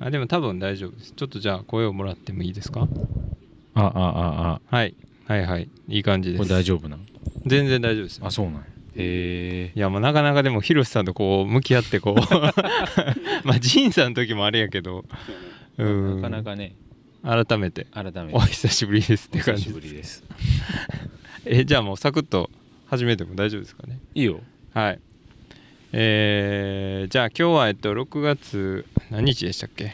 あでも多分大丈夫です。ちょっとじゃあ声をもらってもいいですか？ああああ。はい。はいはい。いい感じでこれす大丈夫なの？全然大丈夫です。よあそうなんや。へえいやもうなかなかでもヒロシさんとこう向き合ってこう まあジンさんの時もあれやけど。うん。なかなかね。改めて。改めて。お久しぶりですってお久し感じぶりです。えじゃあもうサクッと始めても大丈夫ですかね？いいよ。はい。えー、じゃあ今日はえっと6月何日でしたっけ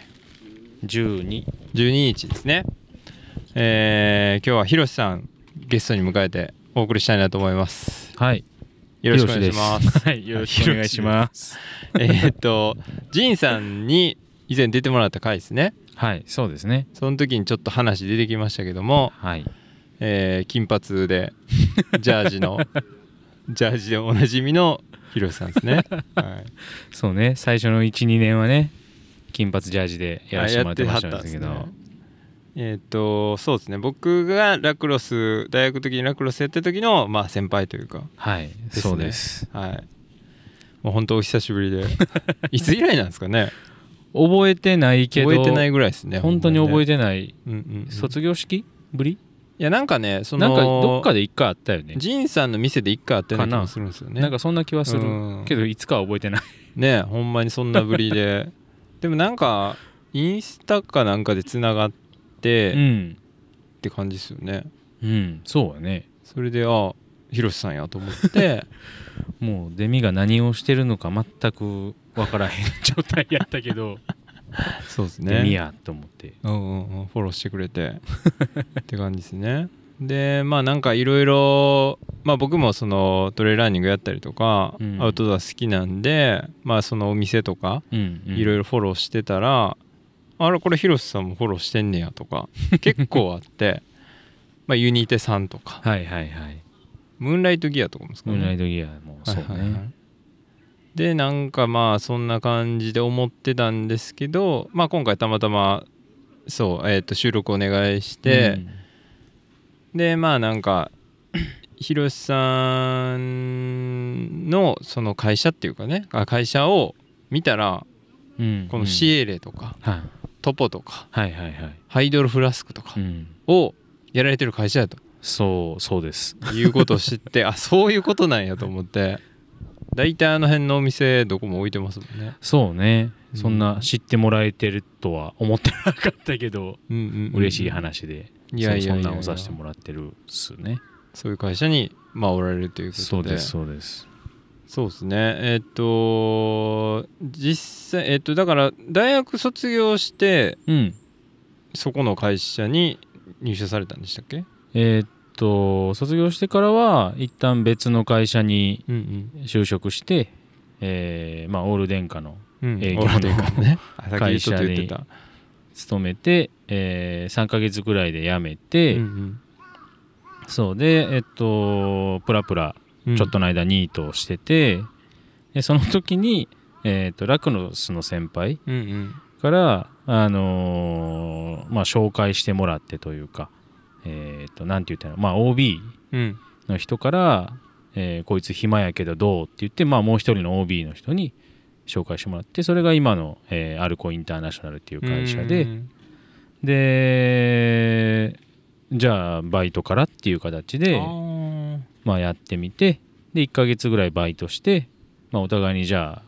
？12 12日ですね。えー、今日はヒロシさんゲストに迎えてお送りしたいなと思います。はい。よろしくお願いします。はい。よろしくお願いします。えーっとジンさんに以前出てもらった回ですね。はいそうですね。その時にちょっと話出てきましたけども、はい。えー金髪でジャージの ジャージでおなじみのヒロシさんですね、はい、そうね。最初の12年はね金髪ジャージでやらせてもらってましたんですけど、ね。えーっとそうですね。僕がラクロス大学の時にラクロスやってる時の、まあ、先輩というか。はいすね。そうです。はい。もう本当お久しぶりで。いつ以来なんですかね？覚えてないけど覚えてないぐらいですね本当に覚えて、てない、うんうんうん。卒業式ぶり？いやなんかねそのなんかどっかで一回あったよね。ジンさんの店で一回あったような気もするんですよね。なんかそんな気はする。うん。けどいつかは覚えてない。ねほんまにそんなぶりで でもなんかインスタかなんかでつながって、っうん。て感じですよね。うん。そうやね。それであヒロシさんやと思って。もうデミが何をしてるのか全く分からへん状態やったけど、そうですデミねやと思って。うんうんうん。フォローしてくれて。って感じですねでまあなんかいろいろまあ僕もそのトレイランニングやったりとか、うん。アウトドア好きなんでまあそのお店とかうん、うん、いろいろフォローしてたら、あれこれヒロシさんもフォローしてんねやとか 結構あってまあユニテさんとか。はいはいはい。ムーンライトギアとかもですかねムーンライトギアもそうね、はいはいはい。でなんかまあそんな感じで思ってたんですけどまあ今回たまたまそう、えー、と収録お願いして、でまあなんか ヒロシさんのその会社っていうかねあ会社を見たらうんうん。このシエレとか、はい。トポとかはいはいはい、ハイドロフラスクとかうん、をやられてる会社やと。そうそうです。いうことを知ってあそういうことなんやと思って大体あの辺のお店どこも置いてますもんね、そうね。うん。そんな知ってもらえてるとは思ってなかったけど、うんうんうんうん。嬉しい話でいやいやそんなんをさせてもらってるっすね。そういう会社にまあおられるということで。そうですそうです。そうですね。えっ、と実際えっ、とだから大学卒業してうん。そこの会社に入社されたんでしたっけ？えーっと卒業してからは一旦別の会社にうん就職して、えーまあ、オール電化のうん、うん、営業のオールデンカのね。あさっ勤めて、え3ヶ月ぐらいで辞めて、うんそうでえっとプラプラうん。ちょっとの間ニートをしてて、でその時に、えっとラクロスの先輩うんうん。から、あのーまあ、紹介してもらってというか、えっとなんて言ったら、まあ、OB うん。の人から、えーこいつ暇やけどどうって言って、まあ、もう一人の OB の人に紹介してもらってそれが今の、えーアルコインターナショナルっていう会社で、うん。でじゃあバイトからっていう形でまあ、やってみてで1ヶ月ぐらいバイトして、まあ、お互いにじゃ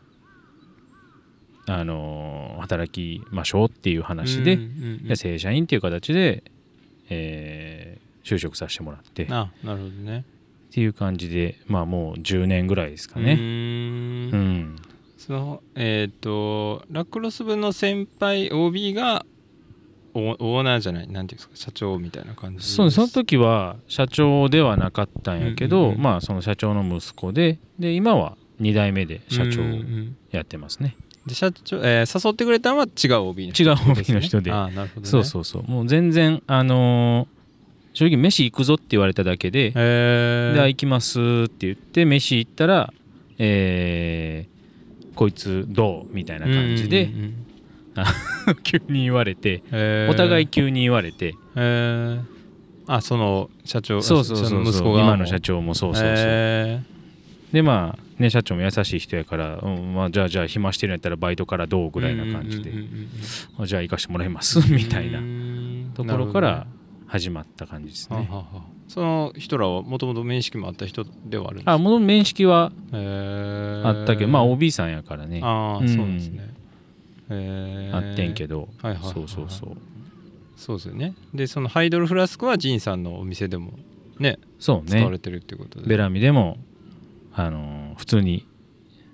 あ、あのー働きましょうっていう話で,、で正社員っていう形で、えー就職させてもらって。っあなるほどね。ていう感じでまあもう10年ぐらいですかうね。うんそのえっ、とラクロス部の先輩 OB がオオーナーじゃないなんていうんですか社長みたいな感じそうですその時は社長ではなかったんやけど、うんうんうん。まあその社長の息子でで今は2代目で社長をうんうん。やってますね。で社長、えー誘ってくれたのは違う OB の人違う OB の人で。ああなるほど、ね、そうそうそう。もう全然あのー正直飯行くぞって言われただけで、へであ行きますって言って飯行ったらえーこいつどう？みたいな感じで、急に言われて、お互い急に言われて、へー。あその社長そうそうそうそう。の息子が。今の社長もそうそうそう、へでまあね社長も優しい人やから、うんまあ、じゃあじゃあ暇してるんやったらバイトからどうぐらいな感じで、うんうんうんうんあじゃあ行かしてもらいます。みたいなうん。ところから始まった感じですねその人らはもともと面識もあった人ではあるんですか？あもの面識はあったけどまあ OB さんやからね。ああ、うん。そうですね。あってんけど、はいはいはいはい。そうそうそう。そうですよね。でそのハイドルフラスクはジンさんのお店でもねそうね。使われてるっていうことで、ベラミでもあのー普通に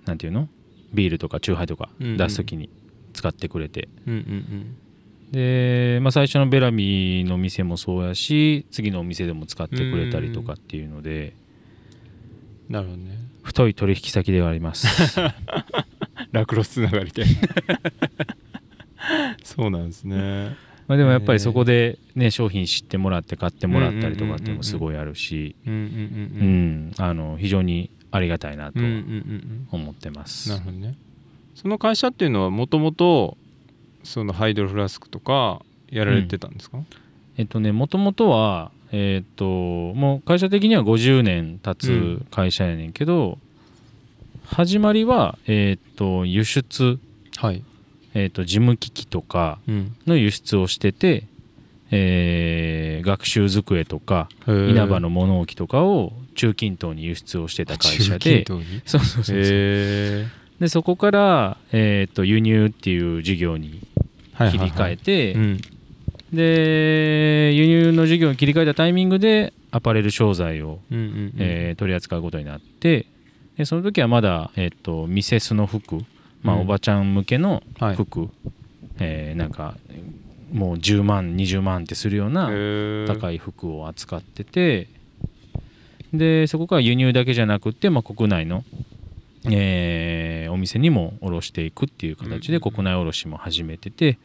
なんていうの？ビールとかチューハイとかうんうん。出す時に使ってくれて、うんうんで、まあ、最初のベラミの店もそうやし次のお店でも使ってくれたりとかっていうので、うんなるほどね。太い取引先ではあります。ラクロスつながりで。そうなんですね。まあでもやっぱりそこで、ね、商品知ってもらって買ってもらったりとかっていうのもすごいあるし非常にありがたいなと思ってます、なるほどね。その会社っていうのはもともとそのハイドルフラスクとかやられてたんですか、えっとねもともとはえっともう会社的には50年経つ会社やねんけど、始まりはえっと輸出。はい、えっと事務機器とかうん、の輸出をしてて、えー学習机とか稲葉の物置とかを中近東に輸出をしてた会社で。そうそうそうそう。へでそこから、えー、と輸入っていう事業にえ切り替えて、うん。で輸入の事業に切り替えたタイミングでアパレル商材を、えー取り扱うことになってでその時はまだ、えー、とミセスの服、まあうん。おばちゃん向けのはい。服、えーなんかもう10万20万ってするような高いい服を扱っててでそこから輸入だけじゃなくって、まあ、国内の、えーお店にも卸していくっていう形で国内卸も始めてて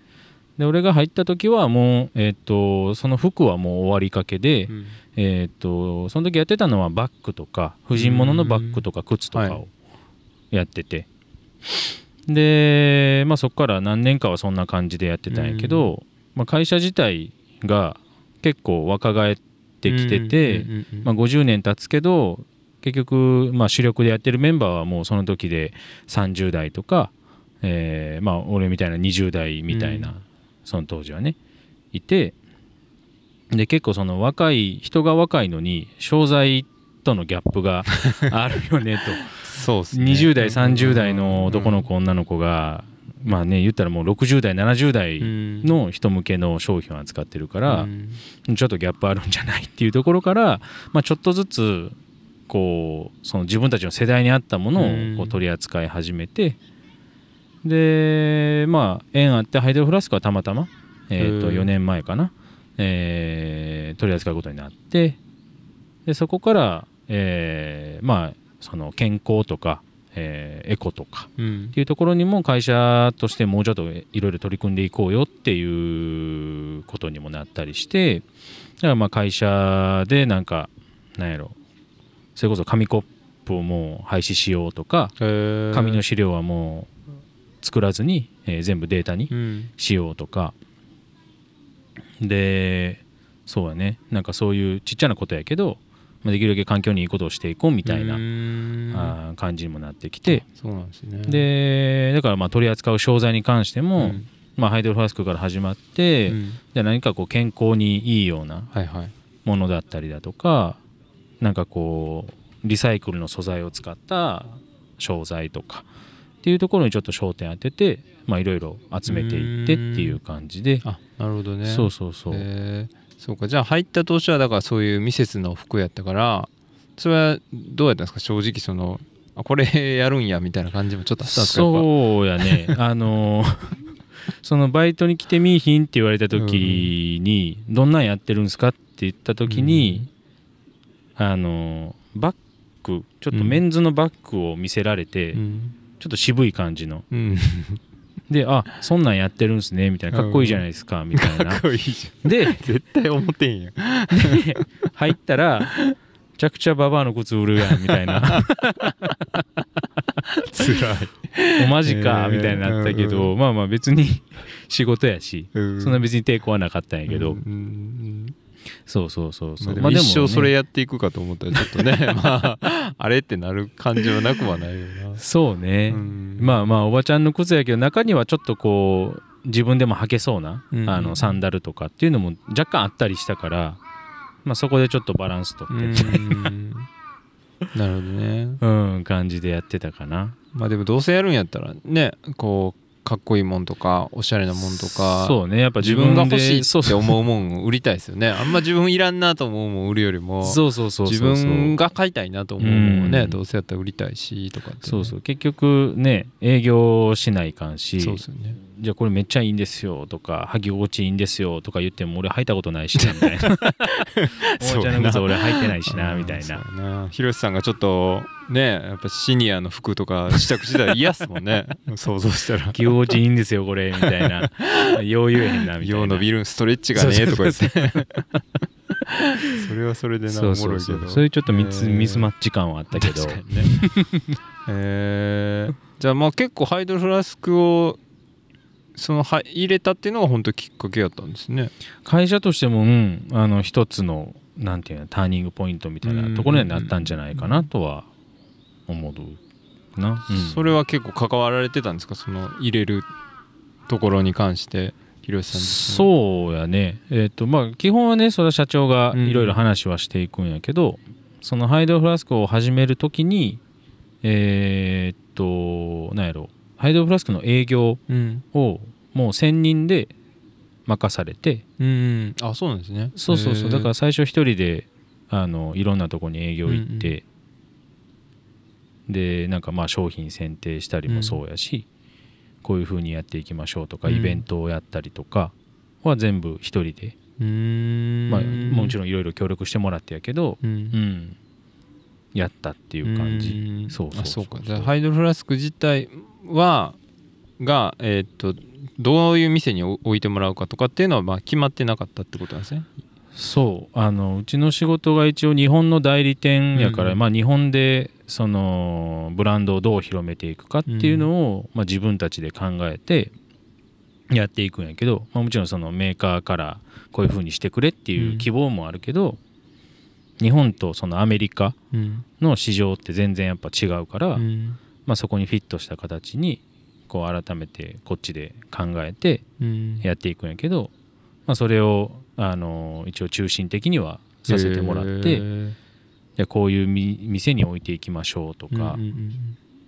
で俺が入った時はもう、えー、とその服はもう終わりかけで、うん。えー、とその時やってたのはバッグとか婦人物のバッグとか靴とかはい。をやってて、で、まあ、そこから何年かはそんな感じでやってたんやけど、まあ、会社自体が結構若返ってきてて、まあ、50年経つけど結局、まあ、主力でやってるメンバーはもうその時で30代とか、えーまあ、俺みたいな20代みたいな、うん。その当時はねいてで結構その若い人が若いのに商材とのギャップが あるよねと。そうっすね。20代30代の男の子女の子がまあね言ったらもう60代70代の人向けの商品を扱ってるから、ちょっとギャップあるんじゃないっていうところから、まあ、ちょっとずつこうその自分たちの世代に合ったものをこう取り扱い始めてでまあ縁あってハイドロフラスクはたまたま、えー、とうん。4年前かな、えー取り扱うことになってでそこから、えーまあその健康とか、えーエコとかうん。っていうところにも会社としてもうちょっといろいろ取り組んでいこうよっていうことにもなったりしてだからまあ会社でなんかなんやろそれこそ紙コップをもう廃止しようとか紙の資料はもう作らずに、えー全部データにうん。しようとか。でそうやね。なんかそういうちっちゃなことやけどまあできるだけ環境にいいことをしていこうみたいな、あー感じにもなってきて。そうなんですね。でだからまあ取り扱う商材に関してうも、ん。まあ、ハイドロフラスクから始まって、うん。じゃあ何かこう健康にいいようなはいはい。ものだったりだとかなんかこうリサイクルの素材を使った商材とかっていうところにちょっと焦点当ててまあいろいろ集めていってっていう感じで。あなるほどね。そうそうそう、へー。そうか。じゃあ入った当初はだからそういうミセスの服やったからそれはどうやったんですか？正直そのあこれやるんやみたいな感じもちょっとあったんですか？そうやね。あのそのバイトに来てみいひんって言われた時に「どんなんやってるんですか?」って言った時に、あのバッグちょっとメンズのバッグを見せられて、うん。ちょっと渋い感じの。うん。で「あそんなんやってるんすね」みたいな「かっこいいじゃないですか」みたいな。かっこいいじでゃん。絶対思ってんやん。で入ったらめちゃくちゃババアの靴売るやんみたいな。つらい。おマジかみたいになったけど、うまあまあ別に仕事やし、そそんな別に抵抗はなかったんやけど、そうそうそうそう、まあ、一生それややっていくかと思ったらちょっとね まああれってなる感じはなくはないよな。そうね、うん。まあまあおばちゃんの靴やけど中にはちょっとこう自分でも履けそうな、うんあのサンダルとかっていうのも若干あったりしたから、まあ、そこでちょっとバランスとうって、ん。なるほどね。うん、感じでやってたかな。まあでもどうせやるんやったらねこうかっこいいもんとかおしゃれなもんとかそうね。やっぱ自自分が欲しいって思うもん売りたいですよね。あんま自分いらんなと思うもん売るよりも。そうそうそうそう自分が買いたいなと思うもんをね。うん。どうせやったら売りたいしとかってね、そうそう。結局ね営業しないかんし。そうですよねじゃあこれめっちゃいいんですよとか履き心地いいんですよとか言っても俺履いたことないしなみたいな。おばちゃんの靴俺履いてないしなみたいな。広瀬さんがちょっとねやっぱシニアの服とか試着してたら嫌っすもんね。想像したら履き心地いいんですよこれみたいな。よう言えへんなみたいな。よう伸びるんストレッチがねとか言って。それはそれでなおそうもろいけど。そういうちょっとミス,、えー。ミスマッチ感はあったけど。確かにね。えー。じゃあまあ結構ハイドロフラスクをそのは入れたっていうのが本当きっかけやったんですね。会社としても、うん、あの一つのなんていうのターニングポイントみたいなところになったんじゃないかなとは思うな、うん。それは結構関わられてたんですか？その入れるところに関して広瀬さん自身そうやね。えっ、とまあ基本はねそれは社長がうん。いろいろ話はしていくんやけど、そのハイドロフラスクを始めるときにえっ、となんやろハイドロフラスクの営業うん。をもう専任で任されて。うんうん。あそうなんですね。そうそうそう。だから最初一人であのいろんなとこに営業行って、でなんかまあ商品選定したりもそうやし、こういう風にやっていきましょうとか、うん。イベントをやったりとかは全部一人で、うーん。まあ、もちろんいろいろ協力してもらってやけど、ううん。ん、やったっていう感じ。うん。そうそうあそう。そうか。じゃあハイドロフラスク自体はがえーっとどういう店に置いてもらうかとかっていうのはまあ決まってなかったってことなんですね。そう。あのうちの仕事が一応日本の代理店やから、うん。まあ、日本でそのブランドをどう広めていくかっていうのを、まあ、自分たちで考えてやっていくんやけど、まあ、もちろんそのメーカーからこういう風にしてくれっていう希望もあるけど、日本とそのアメリカうん。の市場って全然やっぱ違うから、うんまあ、そこにフィットした形にこう改めてこっちで考えてうん。やっていくんやけど、まあ、それをあの一応中心的にはさせてもらって、へー。でこういうみ店に置いていきましょうとか、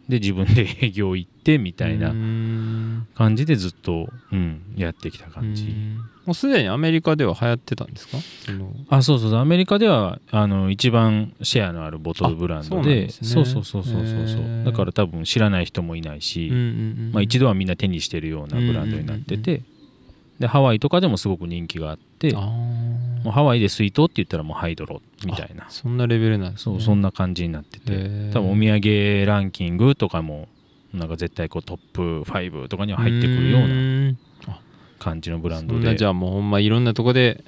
で自分で 営業行ってみたいうなん。感じでずっと、うん、やってきた感じ。うんもうすでにアメリカでは流行ってたんですか？あそうそうそう。アメリカではあの一番シェアのあるボトルブランドで。ですね。そうそうそうそうそうだから多分知らない人もいないし、うんうんうんまあ、一度はみんな手にしてるようなブランドになってて、でハワイとかでもすごく人気があってもうハワイで水筒って言ったらもうハイドロみたいな。そんなレベルなんね。そうそんな感じになってて。多分お土産ランキングとかもなんか絶対こうトップ5とかには入ってくるようなな感じのブランそドでじゃあもうほんまいろんなとこで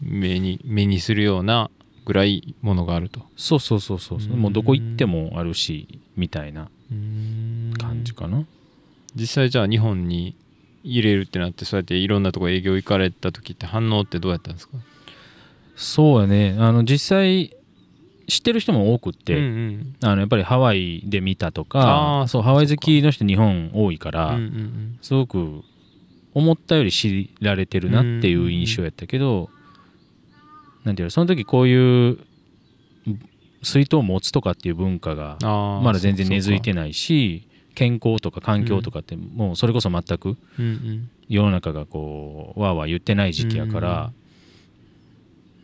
目に目にするようなぐらいものがあると。そうそうそうそうもうどこ行ってもあるしみたいな感じかな。実際じゃあ日本に入れるってなってそうやっていろんなとこ営業行かれた時って反応ってどうやったんですか？そうやね。あの実際知ってる人も多くって、うんうん。あのやっぱりハワイで見たとあかーそうハワイ好きの人日本多いから、うんうん。すごく思ったより知られてるなっていう印象やったけど、なんていうのその時こういう水筒を持つとかっていう文化がまだ全然根付いてなないし健康とか環境とかってもうそれこそ全く世の中がこうわーわー言ってない時期やから、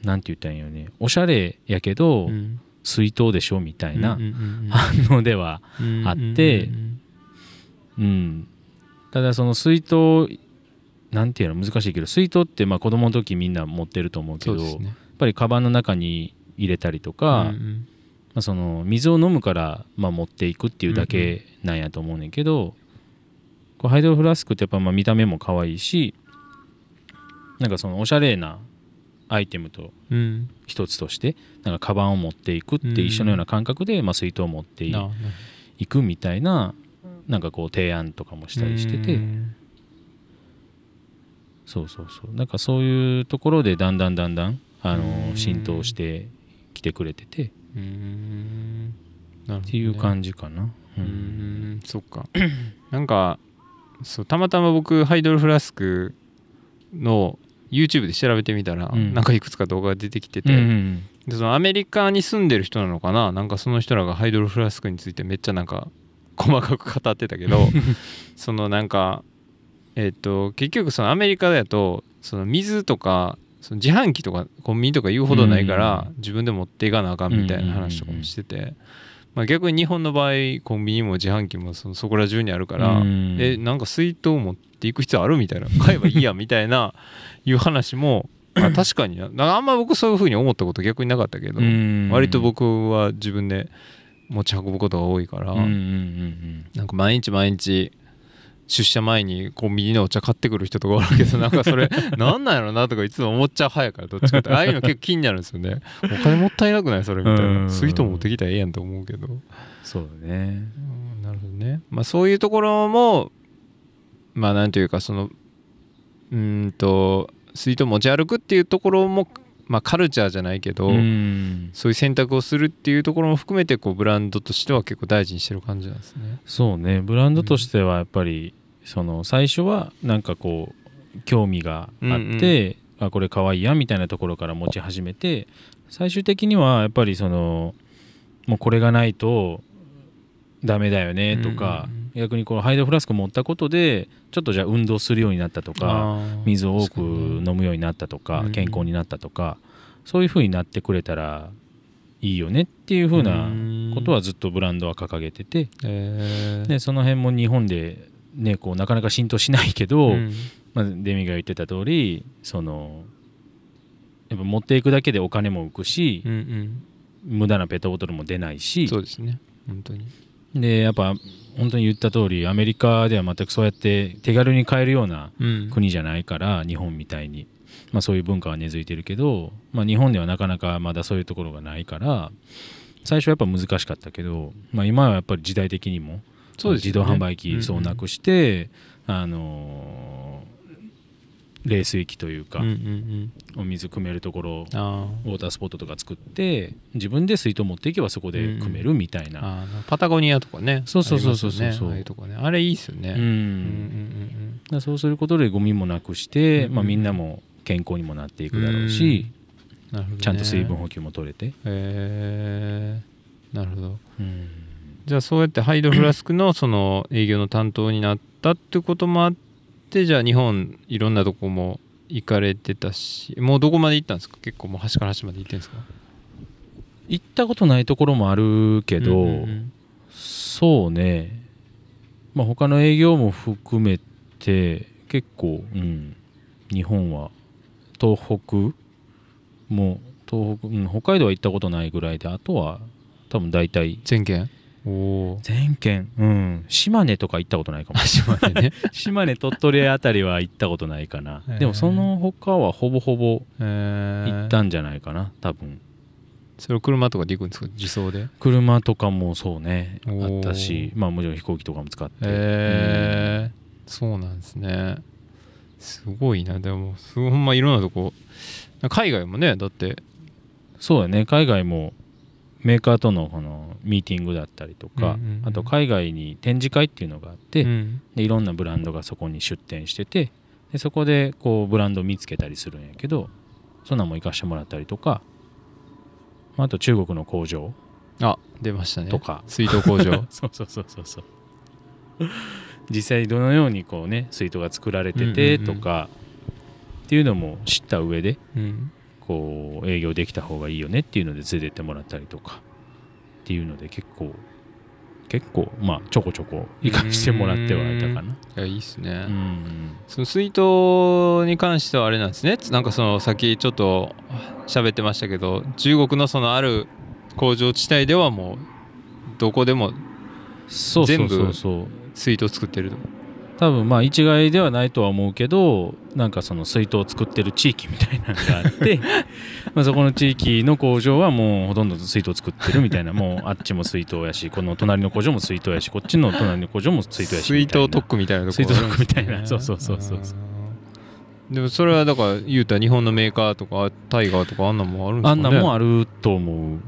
なんて言ったらいいんよね。おしゃれやけど、うん。水筒でしょみたいな反応ではうんあってうん。うん、ただその水筒なんていうの難しいけど水筒ってまあ子供の時みんな持ってると思うけどやっぱりカバンの中に入れたりとか、うんうん。まあ、その水を飲むからまあ持っていくっていうだけなんやと思うねんけど、こうハイドロフラスクってやっぱまあ見た目も可愛いしなんかそのおしゃれなアイテムとうん。一つとしてなんかカバンを持っていくって一緒のような感覚でまあ水筒を持っていくみたいななんかこう提案とかもしたりしてて。そうそうそう。なんかそういうところでだんだんだんだんあの浸透してきてくれてて。うん。なるほどね。っていう感じかな。うーん。そっか。なんかそうたまたま僕ハイドロフラスクの YouTube で調べてみたら、うん。なんかいくつか動画が出てきてうて、んでそのアメリカに住んでる人なのかななんかその人らがハイドロフラスクについてめっちゃなんか細かく語ってたけど そのなんかえっ、と結局そのアメリカだとその水とかその自販機とかコンビニとか言うほどないから、自分で持っていかなあかんみたいな話とかもしてて、まあ、逆に日本の場合コンビニも自販機もそのそこら中にあるから、うん。えなんか水筒持っていく必要あるみたいな買えばいいやみたいな いう話も、まあ、確かにな。あんま僕そういうふうに思ったこと逆になかったけど、うん。割と僕は自分で持ち運ぶことが多いから、なんか毎日毎日出社前にコンビニのお茶買ってくる人とかおるけど なんかそれなんなんやろなとかいつも思っちゃう派やから どっちかって。ああいうの結構気になるんですよね。お金もったいなくないそれみたいうん。な水筒持ってきたらええやんと思うけど、そうだね。うんなるほどね。まあそういうところもまあなんというかそのうーんと水筒持ち歩くっていうところもまあカルチャーじゃないけど、うん。そういう選択をするっていうところも含めてこうブランドとしては結構大事にしてる感じなんですね。そうね。ブランドとしてはやっぱりその最初はなんかこう興味があって、あこれかわいいやみたいなところから持ち始めて最終的にはやっぱりそのもうこれがないとダメだよねとか、うんうん逆にこのハイドロフラスク持ったことでちょっとじゃあ運動するようになったとか水を多く飲むようになったとかうん健康になったとかそういう風になってくれたらいいよねっていう風なことはずっとブランドは掲げてて。えー。でその辺も日本で、ね、こうなかなか浸透しないけど、うん。まあ、デミが言ってた通りそのやっぱ持っていくだけでお金も浮くしう、ん無駄なペットボトルも出ないうん、しそうですね。本当に。でやっぱ本当に言った通りアメリカでは全くそうやって手軽に買えるようなうん。国じゃないから日本みたいに、まあ、そういう文化は根付いてるけど、まあ、日本ではなかなかまだそういうところがないから最初はやっぱ難しかったけど、まあ、今はやっぱり時代的にもそうですよね。自動販売機そうなくして、あのー冷水器というか、うんうんお水汲めるところウォータースポットとか作って自分で水筒持っていけばそこで汲めるみたいーな、あーパタゴニアとかねそうそうそうそうそう。ね。ああいうとこね。あれいいっすよね。うん。うんうんだからそうすることでゴミもなくして、うんまあ、みんなも健康にもなっていくだろうし、うんね。ちゃんと水分補給も取れて、へえなるほど。うんじゃあそうやってハイドロフラスクのその営業の担当になったってこともあってじゃあ日本いろんなとこも行かれてたしもうどこまで行ったんですか？結構もう端から端まで行ってんですか？行ったことないところもあるけど、うんうん。そうね、まあ、他の営業も含めて結構、うん、日本は東北も東北、うん、北海道は行ったことないぐらいであとは多分大体全県？全県、うん、島根とか行ったことないかも。島根ね。島根鳥取あたりは行ったことないかな。でもその他はほぼほぼえー。行ったんじゃないかな多分。それを車とかで行くんですか？自走で？車とかもそうねあったしまあもちろん飛行機とかも使って、へえそうなんですね。すごいな。でもほんまいろんなとこ。海外もねだって。そうだね。海外もメーカーとのこのミーティングだったりとか、うんうんうん。あと海外に展示会っていうのがあって、うん。でいろんなブランドがそこに出店しててでそこでこうブランドを見つけたりするんやけどそんなんも行かしてもらったりとかあと中国の工場。あ出ましたね。とか。水筒工場。そうそうそうそうそう。実際どのようにこうね水筒が作られててうんうんうん。とか、っていうのも知った上でうんこう営業できた方がいいよねっていうので連れてってもらったりとか。っていうので結構結構まあちょこちょこ行かしてもらってはいたかな。いやいいっすね、うん。その水筒に関してはあれなんですね。なんかそのさっきちょっと喋ってましたけど中国のそのある工場地帯ではもうどこでもそうそうそう全そう。水筒作ってると多分まあ一概ではないとは思うけどなんかその水筒を作ってる地域みたいなのがあって まあそこの地域の工場はもうほとんど水筒を作ってるみたいなもうあっちも水筒やしこの隣の工場も水筒やしこっちの隣の工場も水筒やし水みたいな。筒特区みたいなとこ水筒特区みたいな。そうそうそうそうそう。でもそれはだから言うたら日本のメーカーとかタイガーとかあんなもんあるんですかね？あんなんもあると思う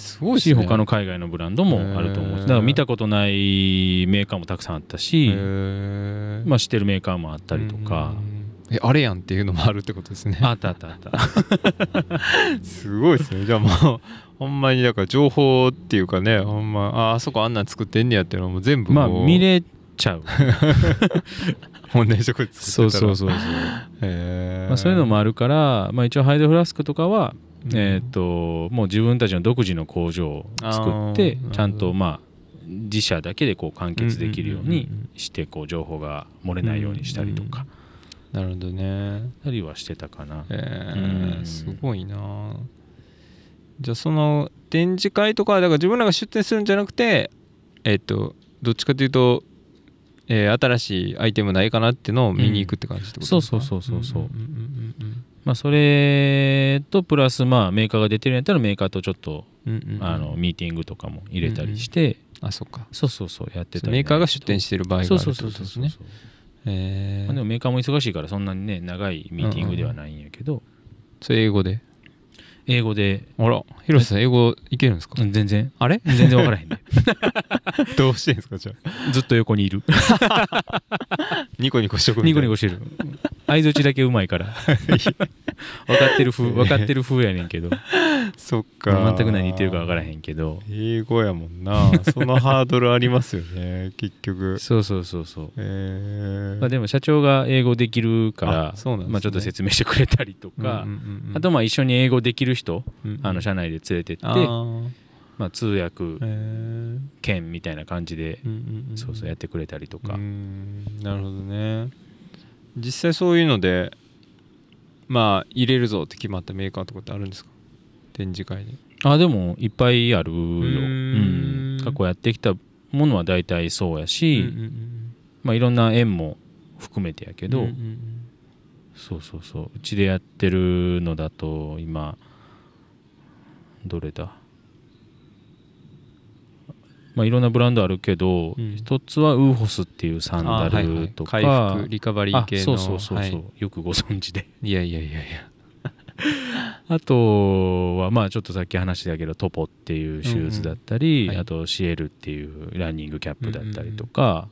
すごいし、し、ね、他の海外のブランドもあると思うしだから見たことないメーカーもたくさんあったし、まあ、知ってるメーカーもあったりとか、うんえあれやんっていうのもあるってことですね。あったあったあった。すごいですね。じゃあもうほんまにだから情報っていうかねほんまああそこあんなん作ってんねやっていうのも全部まあ見れちゃう。同じとこで作ってたら。そうそうそうそう、へー。まあ、そういうのもあるから、まあ、一応ハイドフラスクとかは、うんえっ、ともう自分たちの独自の工場を作ってちゃんとまあ自社だけでこう完結できるようにうんうんうんうん。してこう情報が漏れないようにしたりとか。なるほどね。たりはしてたかな。えー、うん。すごいな。じゃあその展示会とかはだから自分らが出展するんじゃなくてえっ、とどっちかというと、えー新しいアイテムないかなっていうのを見に行くって感じってことですか、そうそうそうそうそう。んんうんまあ、それとプラスまあメーカーが出てるんやったらメーカーとちょっとうんうんうん。うんあのミーティングとかも入れたりして。あそっか。そうそうそうやってたり。メーカーが出展してる場合があるってことですそうそうそうねえー。まあでもメーカーも忙しいからそんなにね長いミーティングではないんやけど。それ英語で？英語で。あら広瀬さん英語いけるんですか？うん全然。あれ？全然分からへんね。どうしてんですかじゃあ？ずっと横にいる。ニコニコしとくニコニコしてる。相づちだけうまいから。分かってる風分かってる風やねんけど。そっか。全く何言ってるか分からへんけど。英語やもんな。そのハードルありますよね結局。そうそうそうそう。えー。まあ、でも社長が英語できるからまあ、ちょっと説明してくれたりとか、うんうんうんうん。あとまあ一緒に英語できる人、うんうん。あの社内で連れてってまあ、通訳えー。兼みたいな感じで、そうそうやってくれたりとか、うん。なるほどね。実際そういうのでまあ入れるぞって決まったメーカーとかってあるんですか？展示会にあでもいっぱいあるよ、うーん。ん。過去やってきたものは大体そうやし、まあ、いろんな縁も含めてやけど、そうそうそう。うちでやってるのだと今どれだ？まあいろんなブランドあるけど、うん。一つはウーホスっていうサンダあはいはい。ルとか、回復リカバリー系の。あそうそうそうそう、はい。よくご存知で。いやいやいやいや。あとはまあちょっとさっき話したけどトポっていうシューズだったり、うんうん。はい。あとシエルっていうランニングキャップだったりとか、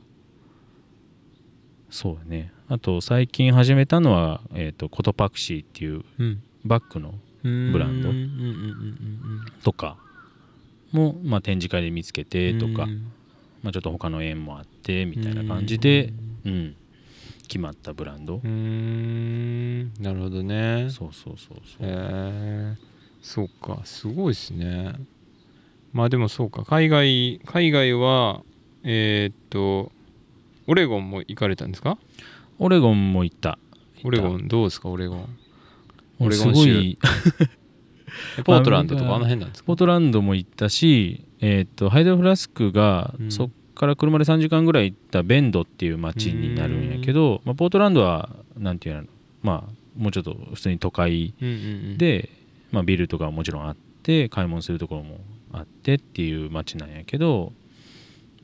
そうだね。あと最近始めたのは、えー、とコトパクシーっていううん。バッグのブランドとかも、まあ、展示会で見つけてうんとか、うん。まあ、ちょっと他の縁もあってみたいな感じで、うん。決まったブランド、うーん。なるほどね。そうそうそうそう、へえそうか。すごいですね。まあでもそうか。海外海外はえーっとオレゴンも行かれたんですか？オレゴンも行った。オレゴンンどうですか？オレゴンオレゴン州ポートランドとかまああの辺なんですか？ポートランドも行ったし、えー、とハイドロフラスクがうん。そっから車で3時間ぐらい行ったベンドっていう町になるんやけど、まあ、ポートランドはなんていうの？まあもうちょっと普通に都会うんうんうん。で、まあ、ビルとかはもちろんあって買い物するところもあってっていう町なんやけど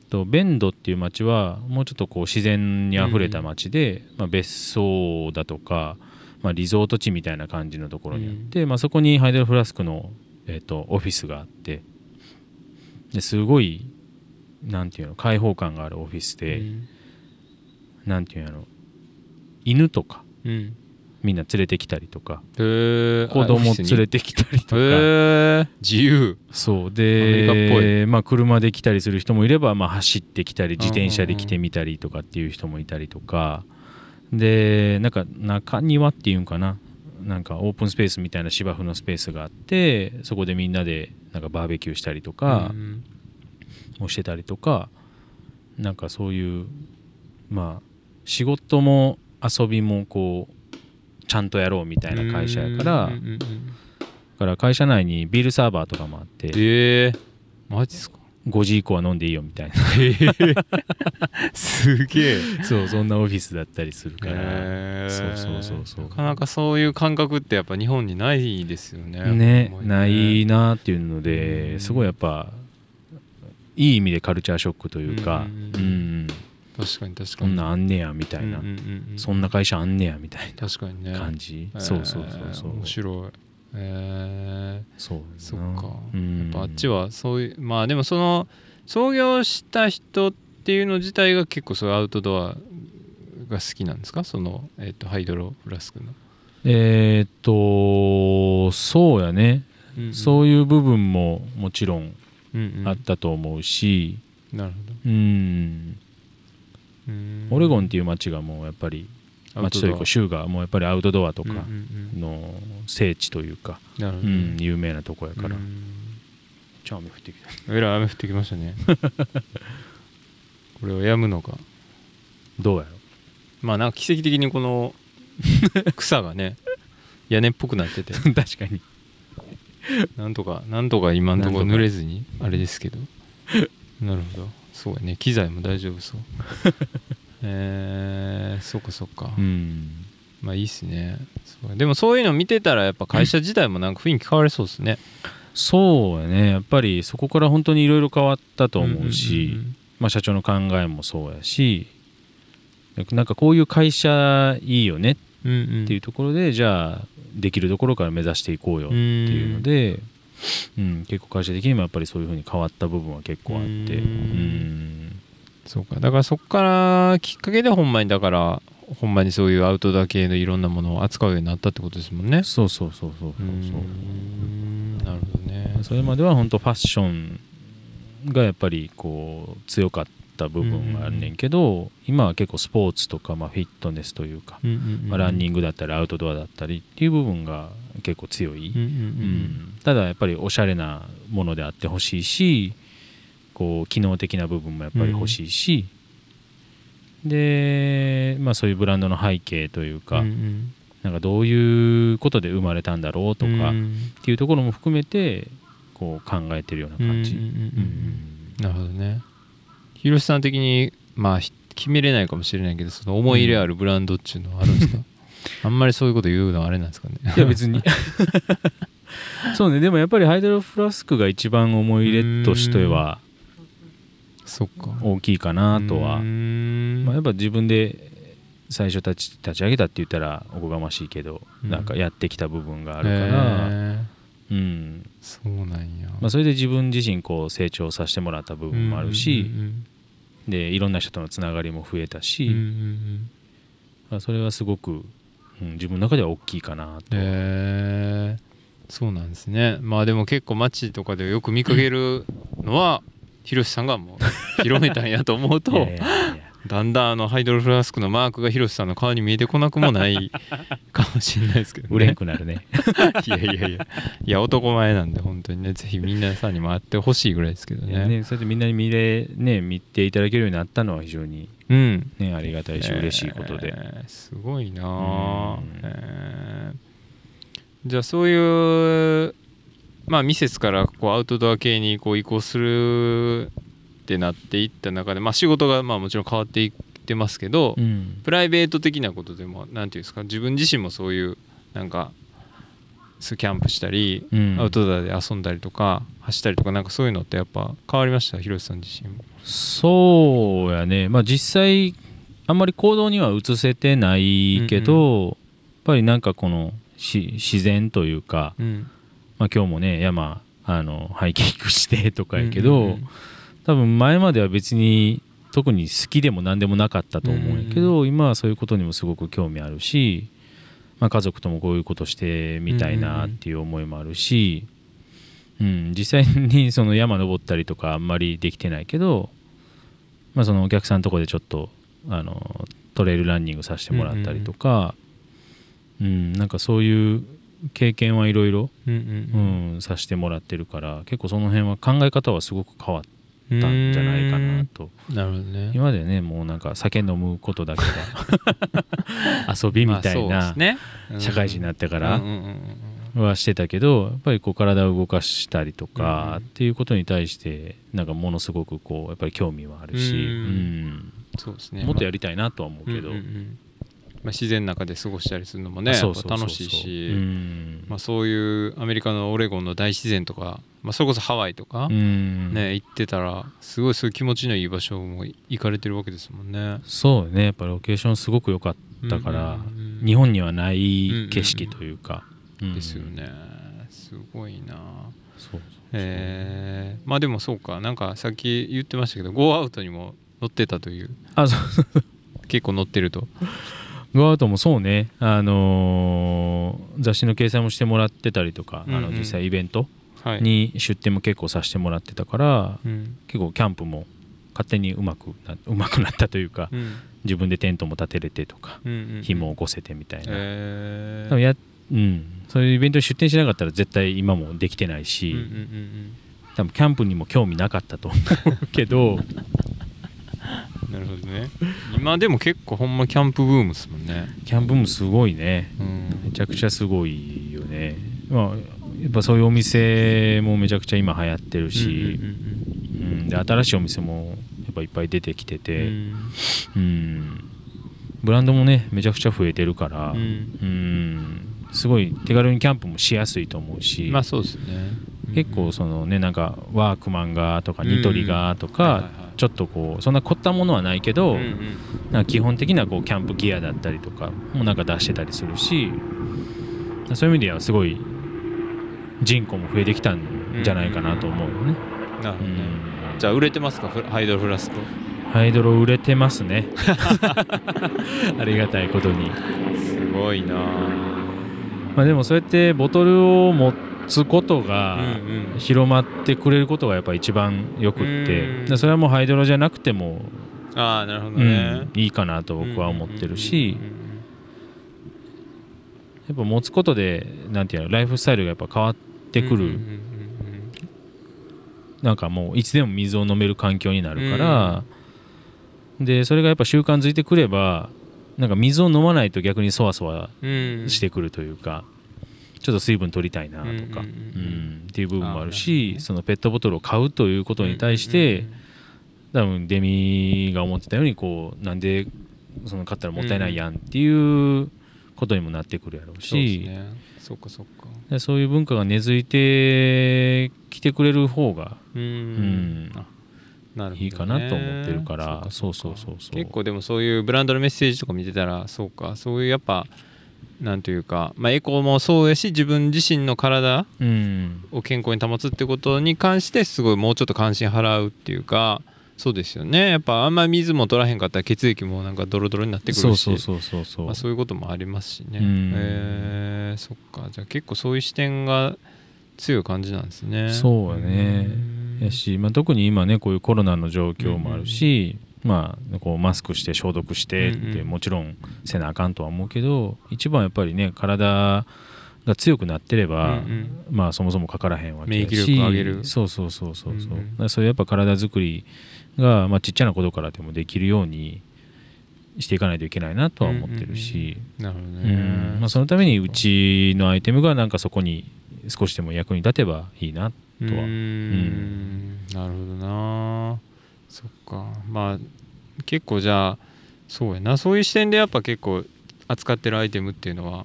とベンドっていう町はもうちょっとこう自然にあふれた町で、まあ、別荘だとか、まあ、リゾート地みたいな感じのところにあって、まあ、そこにハイドロフラスクの、えー、とオフィスがあってですごいなんていうの開放感があるオフィスで、うん。なんていうんやろ犬とかうん。みんな連れてきたりとか子供連れてきたりとか。自由。そう。で、まあ、車で来たりする人もいれば、まあ、走ってきたり自転車で来てみたりとかっていう人もいたりとかでなんか中庭っていうんかな。なんかオープンスペースみたいな芝生のスペースがあってそこでみんなでなんかバーベキューしたりとかうんもしてたりとかなんかそういうまあ仕事も遊びもこうちゃんとやろうみたいな会社やからだから会社内にビールサーバーとかもあってええ。マジっすか5時以降は飲んでいいよみたいな。すげえ。そうそんなオフィスだったりするから、へー。そうそうそうそう。なかなかそういう感覚ってやっぱ日本にないですよね。ねほんまにないなっていうのうでん。すごいやっぱいい意味でカルチャーショックというか。うんうん確かに確かこにんなんあんねやみたいな、うんうんうんうん。そんな会社あんねやみたい確かにね。な感じ、えーそうそうそう。そう面白いえそうー、そっか、うん、やっぱあっちはそういうまあでもその創業した人っていうの自体が結構そういうアウトドアが好きなんですか？その、えー、とハイドロフラスクの、えーっとそうやね、うんそういう部分ももちろんうんうん。あったと思うし。なるほうん、ど。うん。オレゴンっていう街がもうやっぱり街というか州がもうやっぱりアウトドアとかうんうんうん。の聖地というか、なるほど、うん、有名なとこやから、うん。ちゃ雨降ってきた。えらい雨降ってきましたね。これをやむのか。どうやろまあなんか奇跡的にこの草がね 屋根っぽくなってて。確かに。なんとかなんとか今のところ濡れずにあれですけど。なるほど。そうやね。機材も大丈夫そう えー、そっかそっか、うん。まあいいっすね。でもそういうの見てたらやっぱ会社自体もなんか雰囲気変わりそうですね。そうやね。やっぱりそこから本当にいろいろ変わったと思うし、んまあ、社長の考えもそうやしなんかこういう会社いいよねうんうんうんっていうところで、じゃあできるところから目指していこうよっていうので、うん。結構会社的にもやっぱりそういうふうに変わった部分は結構あって。ううんんそうか。だからそこからきっかけでほんまにだからほんまにそういうアウトドア系のいろんなものを扱うようになったってことですもんね。そうそうそうそううそう。そうなるほどね。それまでは本当ファッションがやっぱりこう強かった部分があるねんけど、今は結構スポーツとか、まあ、フィットネスというか、まあ、ランニンングだったりアウトドアだったりっていう部分が結構強い、グうんうん。うん。ただやっぱりおしゃれなものであってほしいしこう機能的な部分もやっぱり欲しいし、で、まあ、そういうブランドの背景というか、うんうん。なんかどういうことで生まれたんだろうとか、っうん。ていうところも含めてこう考えてるような感じ。うんうんうんうん。うん。なるほどね。ひろしさん的にまあひ決めれないかもしれないけどその思い入れあるブランドっていうのはあるんですか、あんまりそういうこと言うのはあれなんですかね。いや別に。そうね。でもやっぱりハイドロフラスクが一番思い入れとしては大きいかなとは。まあ、やっぱ自分で最初立ち立ち上げたって言ったらおこがましいけど、うん。なんかやってきた部分があるから、へうん。ーそうなんや、まあ、それで自分自身こう成長させてもらった部分もあるし、うんでいろんな人とのつながりも増えたし、うんうんうん。それはすごく、うん、自分の中では大きいかなと、そうなんですね。まあでも結構街とかでよく見かけるのはひろしさんがもう広めたんやと思うとだんだんあのハイドロフラスクのマークがひろしさんの顔に見えてこなくもないかもしれないですけど、ね、売れんくなるね。いやいやいや。いや男前なんで本当にねぜひみんなさんにも会ってほしいぐらいですけどね。ねそれでみんなに見れ、ね、見ていただけるようになったのは非常に、うん。ね、ありがたいし嬉しいことで、えーすごいなえー。じゃあそういうまあミセスからこうアウトドア系にこう移行するってなっていった中でまあ仕事がまあもちろん変わっていってますけど、うん。プライベート的なことでもなんていうんですか自分自身もそういうなんかキャンプしたり、うん。アウトドアで遊んだりとか走ったりとかなんかそういうのってやっぱ変わりました？広瀬さん自身も。そうやね。まあ実際あんまり行動には移せてないけど、やっぱりなんかこのし自然というか、うんまあ、今日もね山あのハイキングしてとかやけど、うんうんうん。多分前までは別に特に好きでも何でもなかったと思うんやけど、今はそういうことにもすごく興味あるし、まあ、家族ともこういうことしてみたいなっていう思いもあるし、うん実際にその山登ったりとかあんまりできてないけど、まあ、そのお客さんのとこでちょっとあのトレイルランニングさせてもらったりとか、うんなんかそういう経験はいろいろさせてもらってるから結構その辺は考え方はすごく変わったんじゃないかなと。なるほどね。今までねもうなんか酒飲むことだけが 遊びみたいな社会人になってからはしてたけどやっぱりこう体を動かしたりとかっていうことに対してなんかものすごくこうやっぱり興味はあるし、うん。うん。そうですね。もっとやりたいなとは思うけど、うんうんうんまあ、自然の中で過ごしたりするのもね楽しいし、まあ、そういうアメリカのオレゴンの大自然とか、まあ、それこそハワイとか、ね、行ってたらすごいそういう気持ちのいい場所も行かれてるわけですもんね。そうね。やっぱロケーションすごく良かったから、日本にはない景色というか、ですよね。すごいな。そうえー、まあでもそうか。なんかさっき言ってましたけどゴーアウトにも乗ってたという。あそう。結構乗ってるとゴーアウトもそうね、あのー、雑誌の掲載もしてもらってたりとか、うんうん、あの実際イベントに出店も結構させてもらってたから、はい、結構キャンプも勝手にうまくな うまくなったというか、うん、自分でテントも立てれてとか、うんうん、紐を起こせてみたいな、えー、やうん、そういうイベントに出店しなかったら絶対今もできてないし、うんうんうんうん、多分キャンプにも興味なかったと思うけど なるほどね。今でも結構ほんまキャンプブームですもんね。キャンプブームすごいね、うん、めちゃくちゃすごいよね。まあやっぱそういうお店もめちゃくちゃ今流行ってるし、うん、うん、で新しいお店もやっぱいっぱい出てきてて、うん、うん、ブランドもねめちゃくちゃ増えてるから、うん。すごい手軽にキャンプもしやすいと思うし。まあそうですね結構そのねなんかワークマンがとかニトリがとか、ちょっとこうそんな凝ったものはないけど、なんか基本的なこうキャンプギアだったりとかもなんか出してたりするしそういう意味ではすごい人口も増えてきたんじゃないかなと思うよね。なるほどね、うん、じゃあ売れてますか？ハイドロフラスコハイドロ売れてますね。ありがたいことに。すごいなまあでもそうやってボトルを持ってつことが広まってくれることがやっぱ一番よくって。それはもうハイドロじゃなくてもあなるほどね、うん、いいかなと僕は思ってるし。やっぱ持つことでなんていうのライフスタイルがやっぱ変わってくる。なんかもういつでも水を飲める環境になるから。でそれがやっぱ習慣づいてくればなんか水を飲まないと逆にそわそわしてくるというか。ちょっと水分取りたいなとか、うんっていう部分もあるしそのペットボトルを買うということに対して、多分デミが思ってたようにこうなんでその買ったらもったいないやんっていうことにもなってくるやろうし、そうかそうか。そういう文化が根付いてきてくれる方がうん、なるいいかなと思ってるから。そうそうそうそう。結構でもそういうブランドのメッセージとか見てたらそうか。そういうやっぱなんというか、まあ、エコもそうやし自分自身の体を健康に保つってことに関してすごいもうちょっと関心払うっていうかそうですよね。やっぱあんまり水も取らへんかったら血液もなんかドロドロになってくるし。そういうこともありますしね、えー、そっか。じゃあ結構そういう視点が強い感じなんですね。そうやね。やし、まあ、特に今ねこういうコロナの状況もあるし、まあ、こうマスクして消毒してってもちろんせなあかんとは思うけど一番やっぱりね体が強くなってれば、まあそもそもかからへんわけだし免疫力上げる。そうそうそうそうそう、うんうん、そういうやっぱ体作りが、まあ、ちっちゃなことからでもできるようにしていかないといけないなとは思ってるし、なるほどね、まあ、そのためにうちのアイテムがなんかそこに少しでも役に立てばいいなとは。うん、なるほどなそっか。まあ結構じゃあそうやな。そういう視点でやっぱ結構扱ってるアイテムっていうのは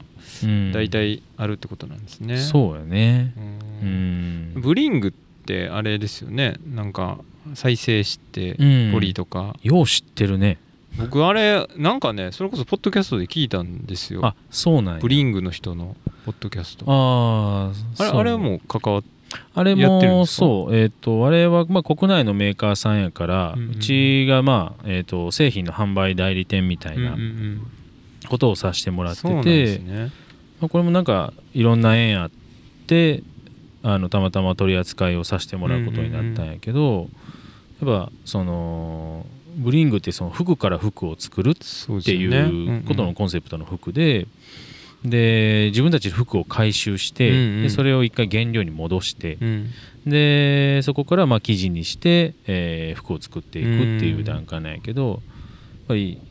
大体あるってことなんですね、うん、そうやね。うん。ブリングってあれですよね。なんか再生してポリとか、うん、よう知ってるね。僕あれなんかねそれこそポッドキャストで聞いたんですよ。あそうなんブリングの人のポッドキャスト。ああれあれはもう。関わってあれもそう。えっ、ー、とあれはまあ国内のメーカーさんやから、うんうん、うちがまあえっ、ー、と製品の販売代理店みたいなことをさせてもらってて、ね、まあ、これもなんかいろんな縁あってあのたまたま取り扱いをさせてもらうことになったんやけど、うんうんうん、やっぱそのブリングってその服から服を作るっていうことのコンセプトの服で。で自分たちで服を回収して、うんうん、でそれを一回原料に戻して、うん、でそこからまあ生地にして、えー、服を作っていくっていう段階なんやけど、やっぱり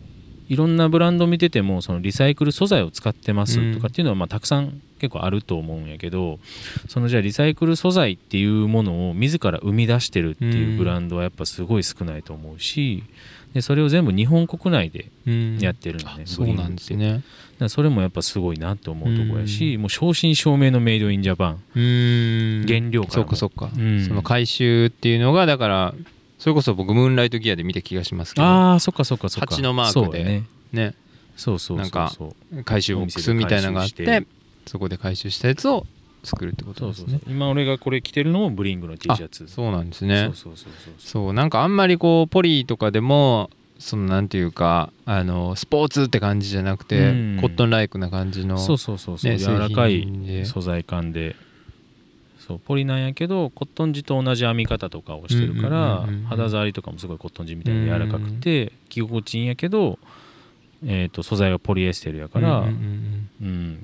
いろんなブランド見ててもそのリサイクル素材を使ってますとかっていうのはまあたくさん結構あると思うんやけどそのじゃあリサイクル素材っていうものを自ら生み出してるっていうブランドはやっぱすごい少ないと思うしでそれを全部日本国内でやってるんでね、そうなんですね。それもやっぱすごいなと思うとこやし、もう正真正銘のメイドインジャパン。原料からそっかそっか、その回収っていうのがだからそれこそ僕ムーンライトギアで見た気がしますけど。ああそっかそっかそっか。蜂のマークで。ね。ね。そうそうなんか回収ボックスみたいなのがあって。そこで回収したやつを作るってことですね。今俺がこれ着てるのもブリングの T シャツ。そうなんですね。そうそうそうそうそう。なんかあんまりこうポリとかでもそのなんていうかあのスポーツって感じじゃなくて、うん、コットンライクな感じの、そうそうそうそう、ね、柔らかい素材感で。そうポリなんやけどコットン地と同じ編み方とかをしてるから、肌触りとかもすごいコットン地みたいに柔らかくて、着心地いいんやけどえーと、素材はポリエステルやから、うん、うん、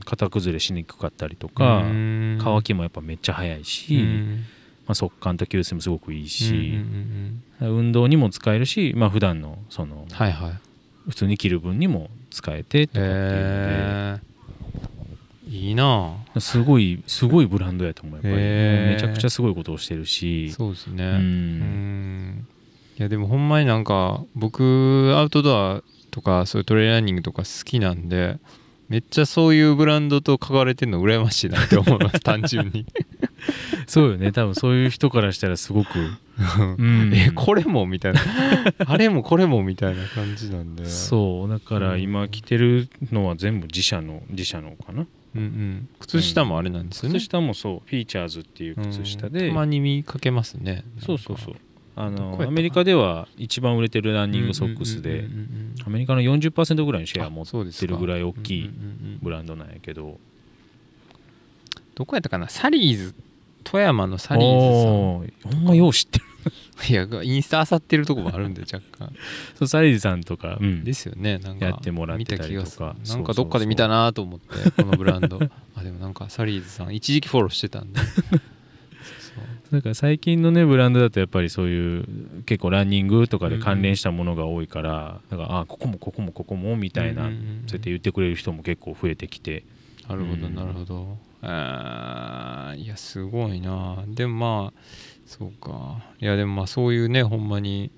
型崩れしにくかったりとか、乾きもやっぱめっちゃ早いし、まあ、速乾と吸水もすごくいいし、運動にも使えるし、まあ普段のその、はいはい、普通に着る分にも使えてとかっていうので、えー、いいな。すごいすごいブランドやと思うやっぱり、えー、めちゃくちゃすごいことをしてるし。そうですね。うん。いやでもほんまになんか僕アウトドアとかそういうトレーラーニングとか好きなんでめっちゃそういうブランドと書かれてるの羨ましいなって思います単純に。そうよね。多分そういう人からしたらすごく、うん、えこれもみたいな。あれもこれもみたいな感じなんでそう。だから今着てるのは全部自社の自社のかな？うんうん、靴下もあれなんですよね、靴下もそう。フィーチャーズっていう靴下で、うん、たまに見かけますね。そうそうそうあのアメリカでは一番売れてるランニングソックスでアメリカの40%ぐらいのシェア持ってるぐらい大きいブランドなんやけど。どこやったかな？サリーズ？富山のサリーズさん。ほんまよう知ってる。いやインスタあさってるとこもあるんで若干。そうサリーズさんとか、うん、ですよね。なんかやってもらってたりとか。なんかどっかで見たなと思ってこのブランド。あでもなんかサリーズさん一時期フォローしてたんでなんか最近のねブランドだとやっぱりそういう結構ランニングとかで関連したものが多いから、うん、だからあここもここもここもみたいな、そうやって言ってくれる人も結構増えてきて。なるほどなるほど、あいやすごいな。でもまあそうか。いやでもまあそういうねほんまに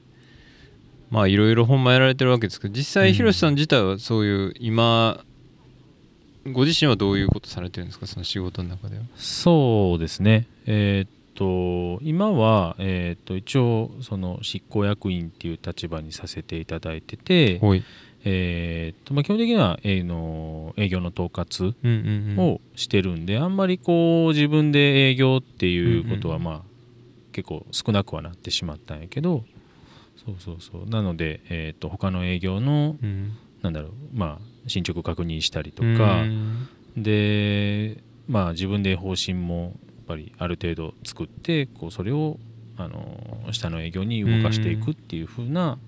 まあいろいろほんまやられてるわけですけど実際広瀬さん自体はそういう今ご自身はどういうことされてるんですか？その仕事の中では。そうですね。えー、っと今は、えー、と一応その執行役員っていう立場にさせていただいてて、えーとまあ、基本的には営の営業の統括をしてるんで、あんまりこう自分で営業っていうことはまあ、結構少なくはなってしまったんやけどそうそうそう。なので、えー、と他の営業の、うん、なんだろうまあ進捗確認したりとか、でまあ自分で方針もぱりある程度作ってこうそれをあの下の営業に動かしていくっていうふうな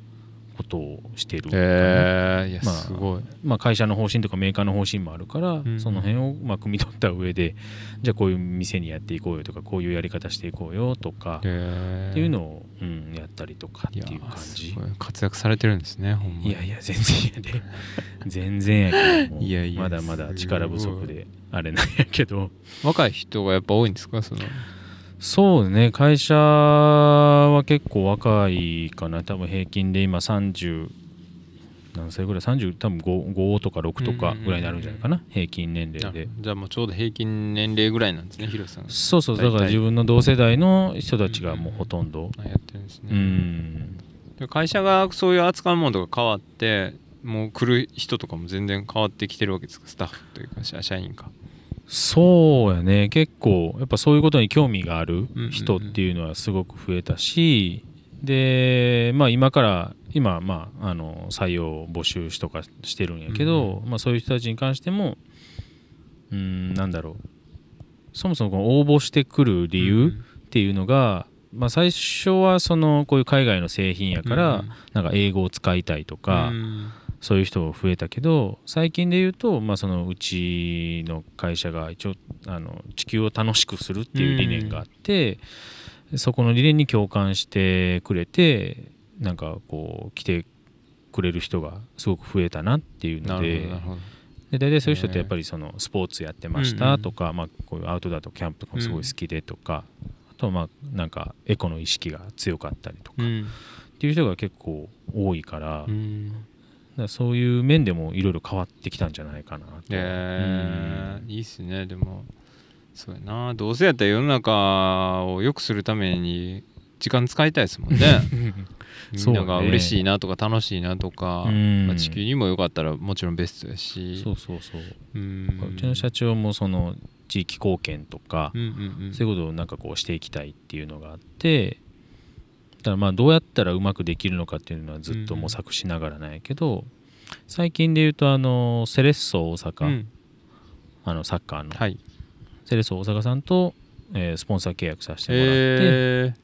ことをしているえー、まあ、すごい、まあ、会社の方針とかメーカーの方針もあるから、うん、その辺をまあ汲み取った上で じゃあこういう店にやっていこうよとかこういうやり方していこうよとかっていうのを、うん、やったりとかっていう感じ。活躍されてるんですねほんまいやいや全然やで。全然やけどもいやいやまだまだ力不足であれなんやけど。若い人がやっぱ多いんですかその？そうね会社は結構若いかな。多分平均で今30何歳ぐらい？30多分 5, 5とか6とかぐらいになるんじゃないかな、平均年齢で。じゃあもうちょうど平均年齢ぐらいなんですね広瀬さん。そうそうだから自分の同世代の人たちがもうほとんど、うん、やってるんですね。うん。会社がそういう扱うものとか変わってもう来る人とかも全然変わってきてるわけですか？スタッフというか社員かそうやね。結構やっぱそういうことに興味がある人っていうのはすごく増えたし、でまあ今から今まああの採用募集とかしてるんやけど、まあ、そういう人たちに関してもうんなんだろう。そもそもこの応募してくる理由っていうのが、まあ、最初はそのこういう海外の製品やから、なんか英語を使いたいとか、そういう人増えたけど最近で言うと、まあ、そのうちの会社が一応あの地球を楽しくするっていう理念があって、うん、そこの理念に共感してくれてなんかこう来てくれる人がすごく増えたなっていうので。で大体そういう人ってやっぱりそのスポーツやってましたとか、まあ、こういうアウトドアとキャンプとかもすごい好きでとか、あとまあなんかエコの意識が強かったりとか、っっていう人が結構多いから,、うんらそういう面でもいろいろ変わってきたんじゃないかなと、えー。いいっすね。でもそうやな。どうせやったら世の中を良くするために時間使いたいですもんね。みんなが嬉しいなとか楽しいなとか、うん。まあ、地球にも良かったらもちろんベストやし。そうそうそう、うん。うちの社長もその地域貢献とか、うんうんうん。そういうことをなんかこうしていきたいっていうのがあってだからまあどうやったらうまくできるのかっていうのはずっと模索しながらなんやけど、最近で言うとあのセレッソ大阪、うん。あのサッカーの、はい。セレッソ大阪さんと、えースポンサー契約させてもらって、え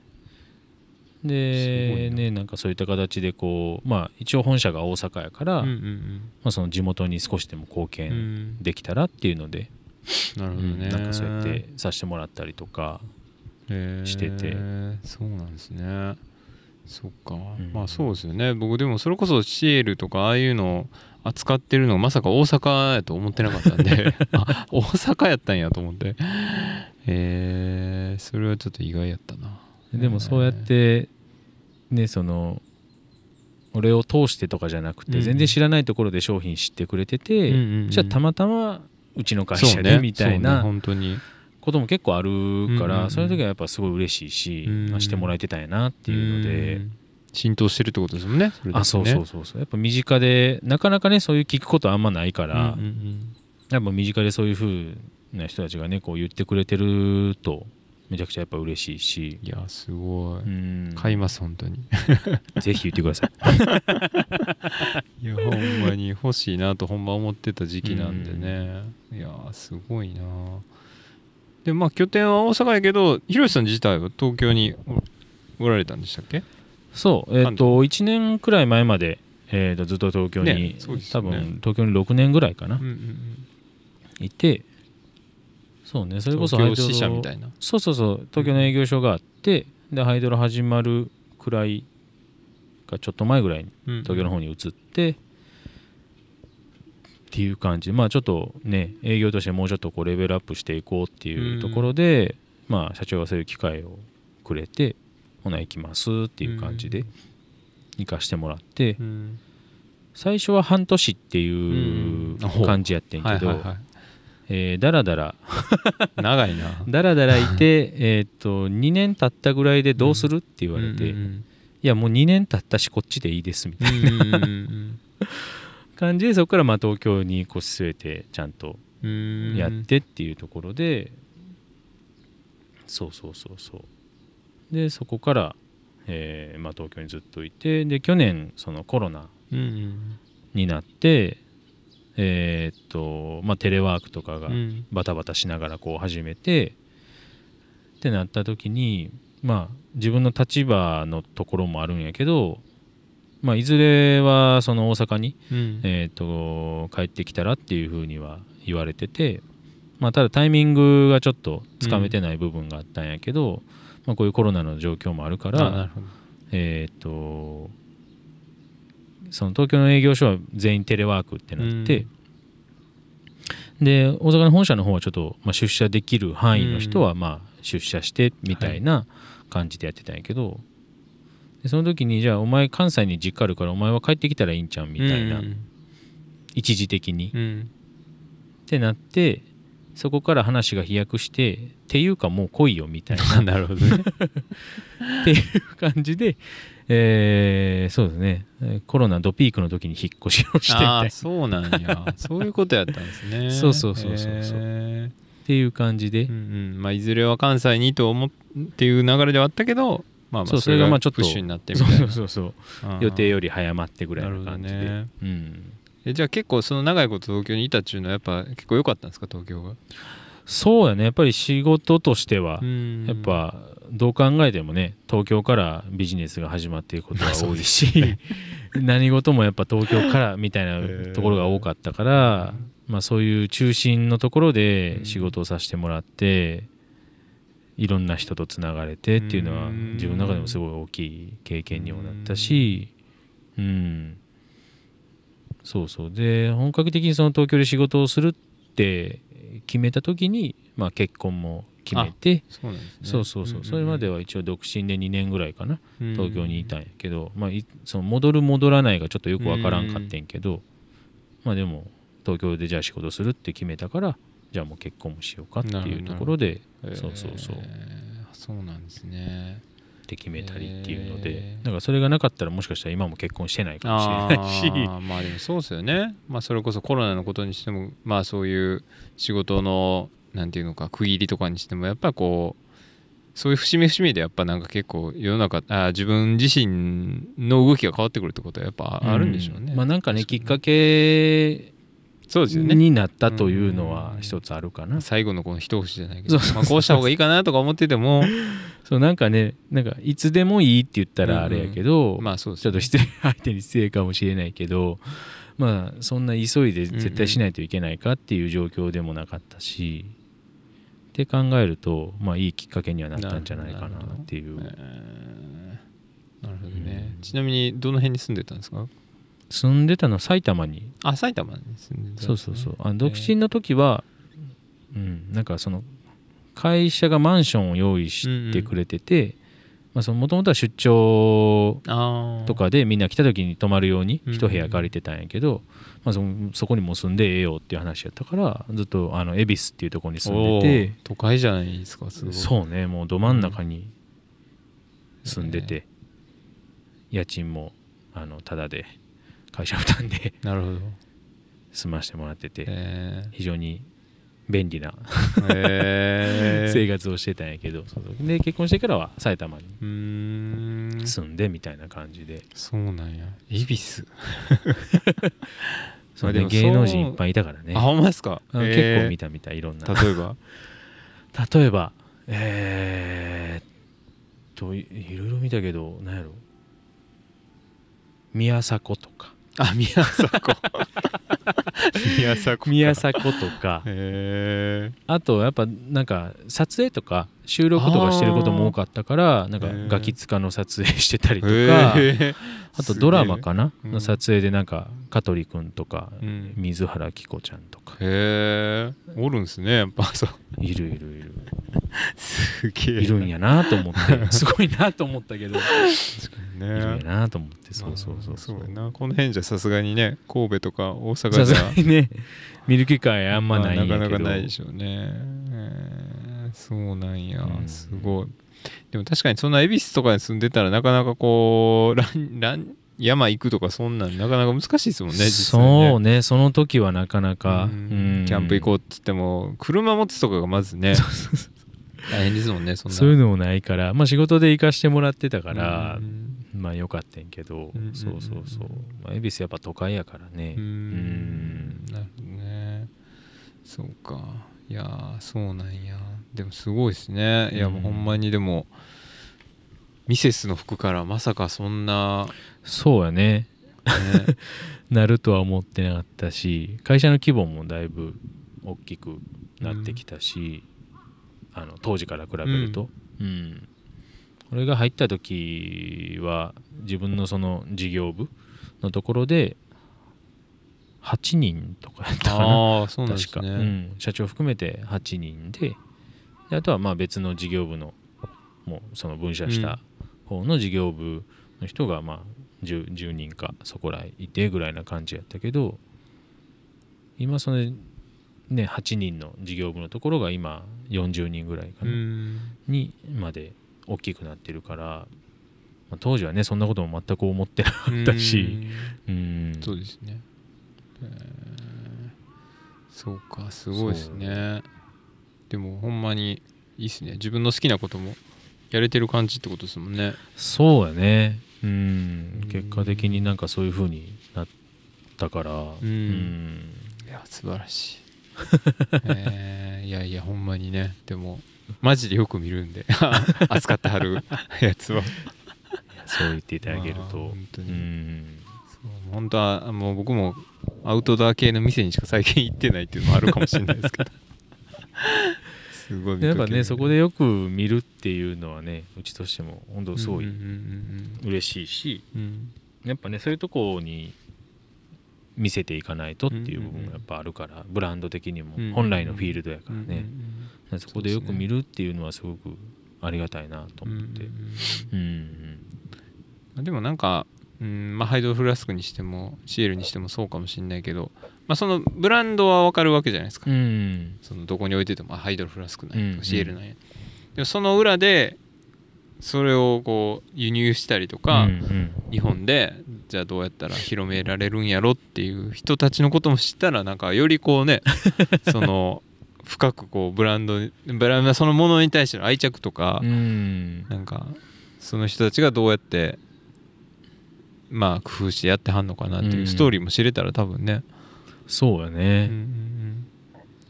すごいでな。ねなんかそういった形でこうまあ一応本社が大阪やから、ー、うんまうん。あ、その地元に少しでも貢うんう献ん。できたらっていうので、なるほどね、うんなんかそうやってさせてもらったりとかしてて。そうなんですね。そっか、ん。まあそうですよね。僕でもそれこそシエルとかああいうの扱ってるのがまさか大阪やと思ってなかったんで。あ大阪やったんやと思って。えー、それはちょっと意外やったな。でもそうやってねその俺を通してとかじゃなくて、うん全然知らないところで商品知ってくれてて、うんうんうん。じゃあたまたまうちの会社でみたいそうね。な本当にことも結構あるから、うんうんうん。そういう時はやっぱすごい嬉しいし、うんあしてもらえてたんやなっていうので、ん。浸透してるってことですもんねそね。あそうそうそうそう。やっぱ身近でなかなかねそういう聞くことあんまないから、うんうんやっぱ身近でそういう風な人たちがねこう言ってくれてるとめちゃくちゃやっぱ嬉しいし。うん、いやすごい、うん。買います本当に。ぜひ言ってください。いやほんまに欲しいなとほんま思ってた時期なんでね、いやーすごいなでまあ拠点は大阪やけどひろしさん自体は東京におおられたんでしたっけ？そうえっ、と1年くらい前まで、えーとずっと東京に、ねそうです多分東京に6年ぐらいかな、うんうんうん。いてそうねそれこそ東京支社みたいな。そうそうそう東京の営業所があって、でハイドロ始まるくらいかちょっと前ぐらいに東京の方に移って、っていう感じ。まあちょっとね営業としてもうちょっとこうレベルアップしていこうっていうところで、まあ社長がそういう機会をくれてほな行きますっていう感じで行かしてもらって、うん。最初は半年っていううん。感じやってんけど、えーだらだら長いな。だらだらいて えーっと2年経ったぐらいでどうするって言われて、いうんやもう2年経ったしこっちでいいですみたいな。うんうんうん感じでそこからまあ東京に腰据えてちゃんとやってっていうところで、そうそうそうそう。でそこから、えーまあ、東京にずっといてで去年そのコロナになってえーっとまあテレワークとかがうん。バタバタしながらこう始めてってなった時にまあ自分の立場のところもあるんやけどまあいずれはその大阪にうん。えー、と帰ってきたらっていうふうには言われてて、まあ、ただタイミングがちょっとつかめてない部分があったんやけど、まあ、こういうコロナの状況もあるからえっ、とその東京の営業所は全員テレワークってなって、で大阪の本社の方はちょっと、まあ、出社できる範囲の人はまあ出社してみたいな感じでやってたんやけど、でその時にじゃあお前関西に実家あるからお前は帰ってきたらいいんちゃうみたいな、うん。一時的に。うん。ってなってそこから話が飛躍してっていうかもう来いよみたいあ なるほどね。な っていう感じで、えーそうですね。えーコロナドピークの時に引っ越しをしてああそうなんや。そういうことやったんですね。そうそうそうそうそう。へっていう感じで、ーうんうん。まあいずれは関西にと思っていう流れではあったけどまあまあそれがまあちょっとプッシュになってみたいな。そうそうそう。予定より早まってぐらいの感じで、なるほどね。うん、えじゃあ結構その長いこと東京にいたっていうのはやっぱ結構良かったんですか？東京が。そうやね。やっぱり仕事としては、ややっぱどう考えてもね東京からビジネスが始まっていくことが多いし、何事もやっぱ東京からみたいなところが多かったから、まあ、そういう中心のところで仕事をさせてもらって、いろんな人とつながれてっていうのはうん自分の中でもすごい大きい経験にもなったし、うん、そうそう。で本格的にその東京で仕事をするって決めた時に、まあ、結婚も決めてそうなんですね。そうそうそう。それまでは一応独身で2年ぐらいかな東京にいたんやけど、まあ、いその戻る戻らないがちょっとよくわからんかってんけど、まあでも東京でじゃあ仕事するって決めたからじゃあもう結婚もしようかっていうところでそうそうそう。えー。そうなんですね。って決めたりっていうのへでーだからそれがなかったらもしかしたら今も結婚してないかもしれないし。まあでもそうですよね。まあそれこそコロナのことにしてもまあそういう仕事のなんていうのか区切りとかにしてもやっぱこうそういう節目節目でやっぱなんか結構世の中あー自分自身の動きが変わってくるってことはやっぱあるんでしょうね、ん。まあなんかね。きっかけそうですよね。になったというのは一つあるかな。最後のこの一節じゃないけどまあ、こうした方がいいかなとか思ってても。そうなんかねなんかいつでもいいって言ったらあれやけど、まあそうですちょっと失礼相手に失礼かもしれないけどまあそんな急いで絶対しないといけないかっていう状況でもなかったし、って考えるとまあいいきっかけにはなったんじゃないかなっていう。えーなるほどね、ちなみにどの辺に住んでたんですか？住んでたの埼玉に。あ埼玉に住んでたんですね。そうそうそう。あの独身の時は、うんなんかその会社がマンションを用意してくれててもともとは出張とかでみんな来た時に泊まるようにうん一部屋借りてたんやけど、まあ、そそこにも住んでええよっていう話やったからずっとあの恵比寿っていうところに住んでて。都会じゃないですかすごい。そうねもうど真ん中に住んでて、家賃もあのタダで会社負担で。なるほど。住ましてもらってて、え非常に便利なーえー。生活をしてたんやけど、で結婚してからは埼玉に住んでみたいな感じで、そうなんや。恵比寿。そうで芸能人いっぱいいたからね。あほんまですか？あの結構見た見たいろんな。例えば？例えばえー、っといいろいろ見たけど何やろ。宮迫とかあ宮迫。宮迫か。宮迫とか。あとやっぱなんか撮影とか収録とかしてることも多かったからなんかガキ使の撮影してたりとか。へあとドラマかな？うんの撮影でなんか香取君とかうん。水原希子ちゃんとか。へえ。おるんすねやっぱ。そう。いるいるいる。すげえ。いるんやなと思って。すごいなと思ったけど。いね。るんやなと思って。そうそうそうそう。やな。この辺じゃさすがにね神戸とか大阪さすじゃがにね見る機会あんまないんやけど。まあなかなかないでしょうね、えーそうなんや、うん。すごいでも確かにそんな恵比寿とかに住んでたらなかなかこうランラン山行くとかそんなんなかなか難しいですもんね実際ね。そうねその時はなかなか、キャンプ行こうって言っても車持つとかがまずね大変ですもんねそんな。そういうのもないから、まあ、仕事で行かしてもらってたからう、ん。まあよかったんけど、うんそうそうそう、まあ、恵比寿やっぱ都会やからね。ううんん。なるほどね。そうか。いやーそうなんやでもすごいですね。いやもうほんまにでもミセスの服からまさかそんな、そうやね。ね、なるとは思ってなかったし会社の規模もだいぶ大きくなってきたし、あの当時から比べると、うん。これが入った時は自分のその事業部のところで8人とかやったかな。ああそうなんです確か、ね、うん、社長含めて8人でであとはまあ別の事業部のもうその分社した方の事業部の人がまあ 10, 10人かそこらいてぐらいな感じやったけど今そのね8人の事業部のところが今40人ぐらいかうな、ん。にまで大きくなってるから、まあ、当時はねそんなことも全く思ってなかったしうん。うん。そうですね、えー。そうかすごいですねでもほんまにいいっすね。自分の好きなこともやれてる感じってことですもんね。そうやね。うん。うん。結果的になんかそういう風になったから。うん。いや素晴らしい、えーいやいやほんまにね。でもマジでよく見るんで。扱ってはる やつは。そう言っていただけるまあと本当に。うん。本当はもう僕もアウトドア系の店にしか最近行ってないっていうのもあるかもしれないですけどすごいやっぱねそこでよく見るっていうのはねうちとしても本当すごい嬉しいしうんうんやっぱねそういうとこに見せていかないとっていう部分がやっぱあるから、ブランド的にも本来のフィールドやからね、そこでよく見るっていうのはすごくありがたいなと思って。うん、うん、でもなんかうんまあ、ハイドロフラスクにしてもシエルにしてもそうかもしれないけど、まあ、そのブランドは分かるわけじゃないですか、うん、そのどこに置いててもハイドロフラスクなんやとか、シエルなんや、でもその裏でそれをこう輸入したりとか、うんうん、日本でじゃあどうやったら広められるんやろっていう人たちのことも知ったらなんかよりこうね その深くこうブランドブランドそのものに対しての愛着とか、うん、なんかその人たちがどうやってまあ工夫してやってはんのかなっていうストーリーも知れたら多分ね、そうやね、うんうんうん、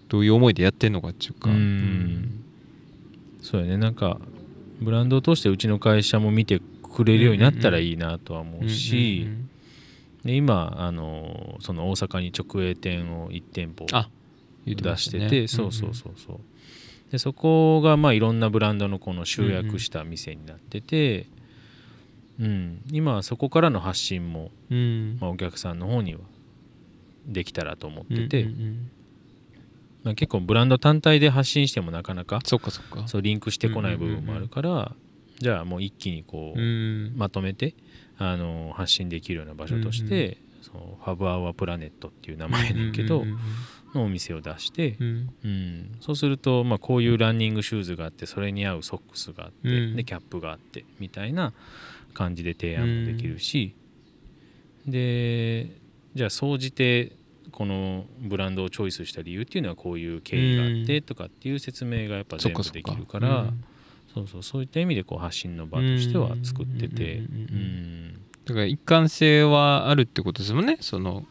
どういう思いでやってんのかっていうか、うん、そうやね。なんかブランドを通してうちの会社も見てくれるようになったらいいなとは思うし、うんうんうん、で今あのその大阪に直営店を1店舗出してて、ね、そうそうそうそう、でそこがまあいろんなブランドのこの集約した店になってて、うん、今はそこからの発信も、うん、まあ、お客さんの方にはできたらと思ってて、うんうんうん。まあ、結構ブランド単体で発信してもなかなかそっかそっか。そうリンクしてこない部分もあるから、うんうんうん、じゃあもう一気にこう、うん、まとめてあの発信できるような場所として、うんうん、そのファブアワープラネットっていう名前だけど、うんうんうんのお店を出して、うん、うん、そうすると、まあ、こういうランニングシューズがあってそれに合うソックスがあって、うん、でキャップがあってみたいな感じで提案もできるし、うん、でじゃあ総じてこのブランドをチョイスした理由っていうのはこういう経緯があってとかっていう説明がやっぱ全部できるから、そうそうそういった意味でこう発信の場としては作ってて、だから一貫性はあるってことですもんね。その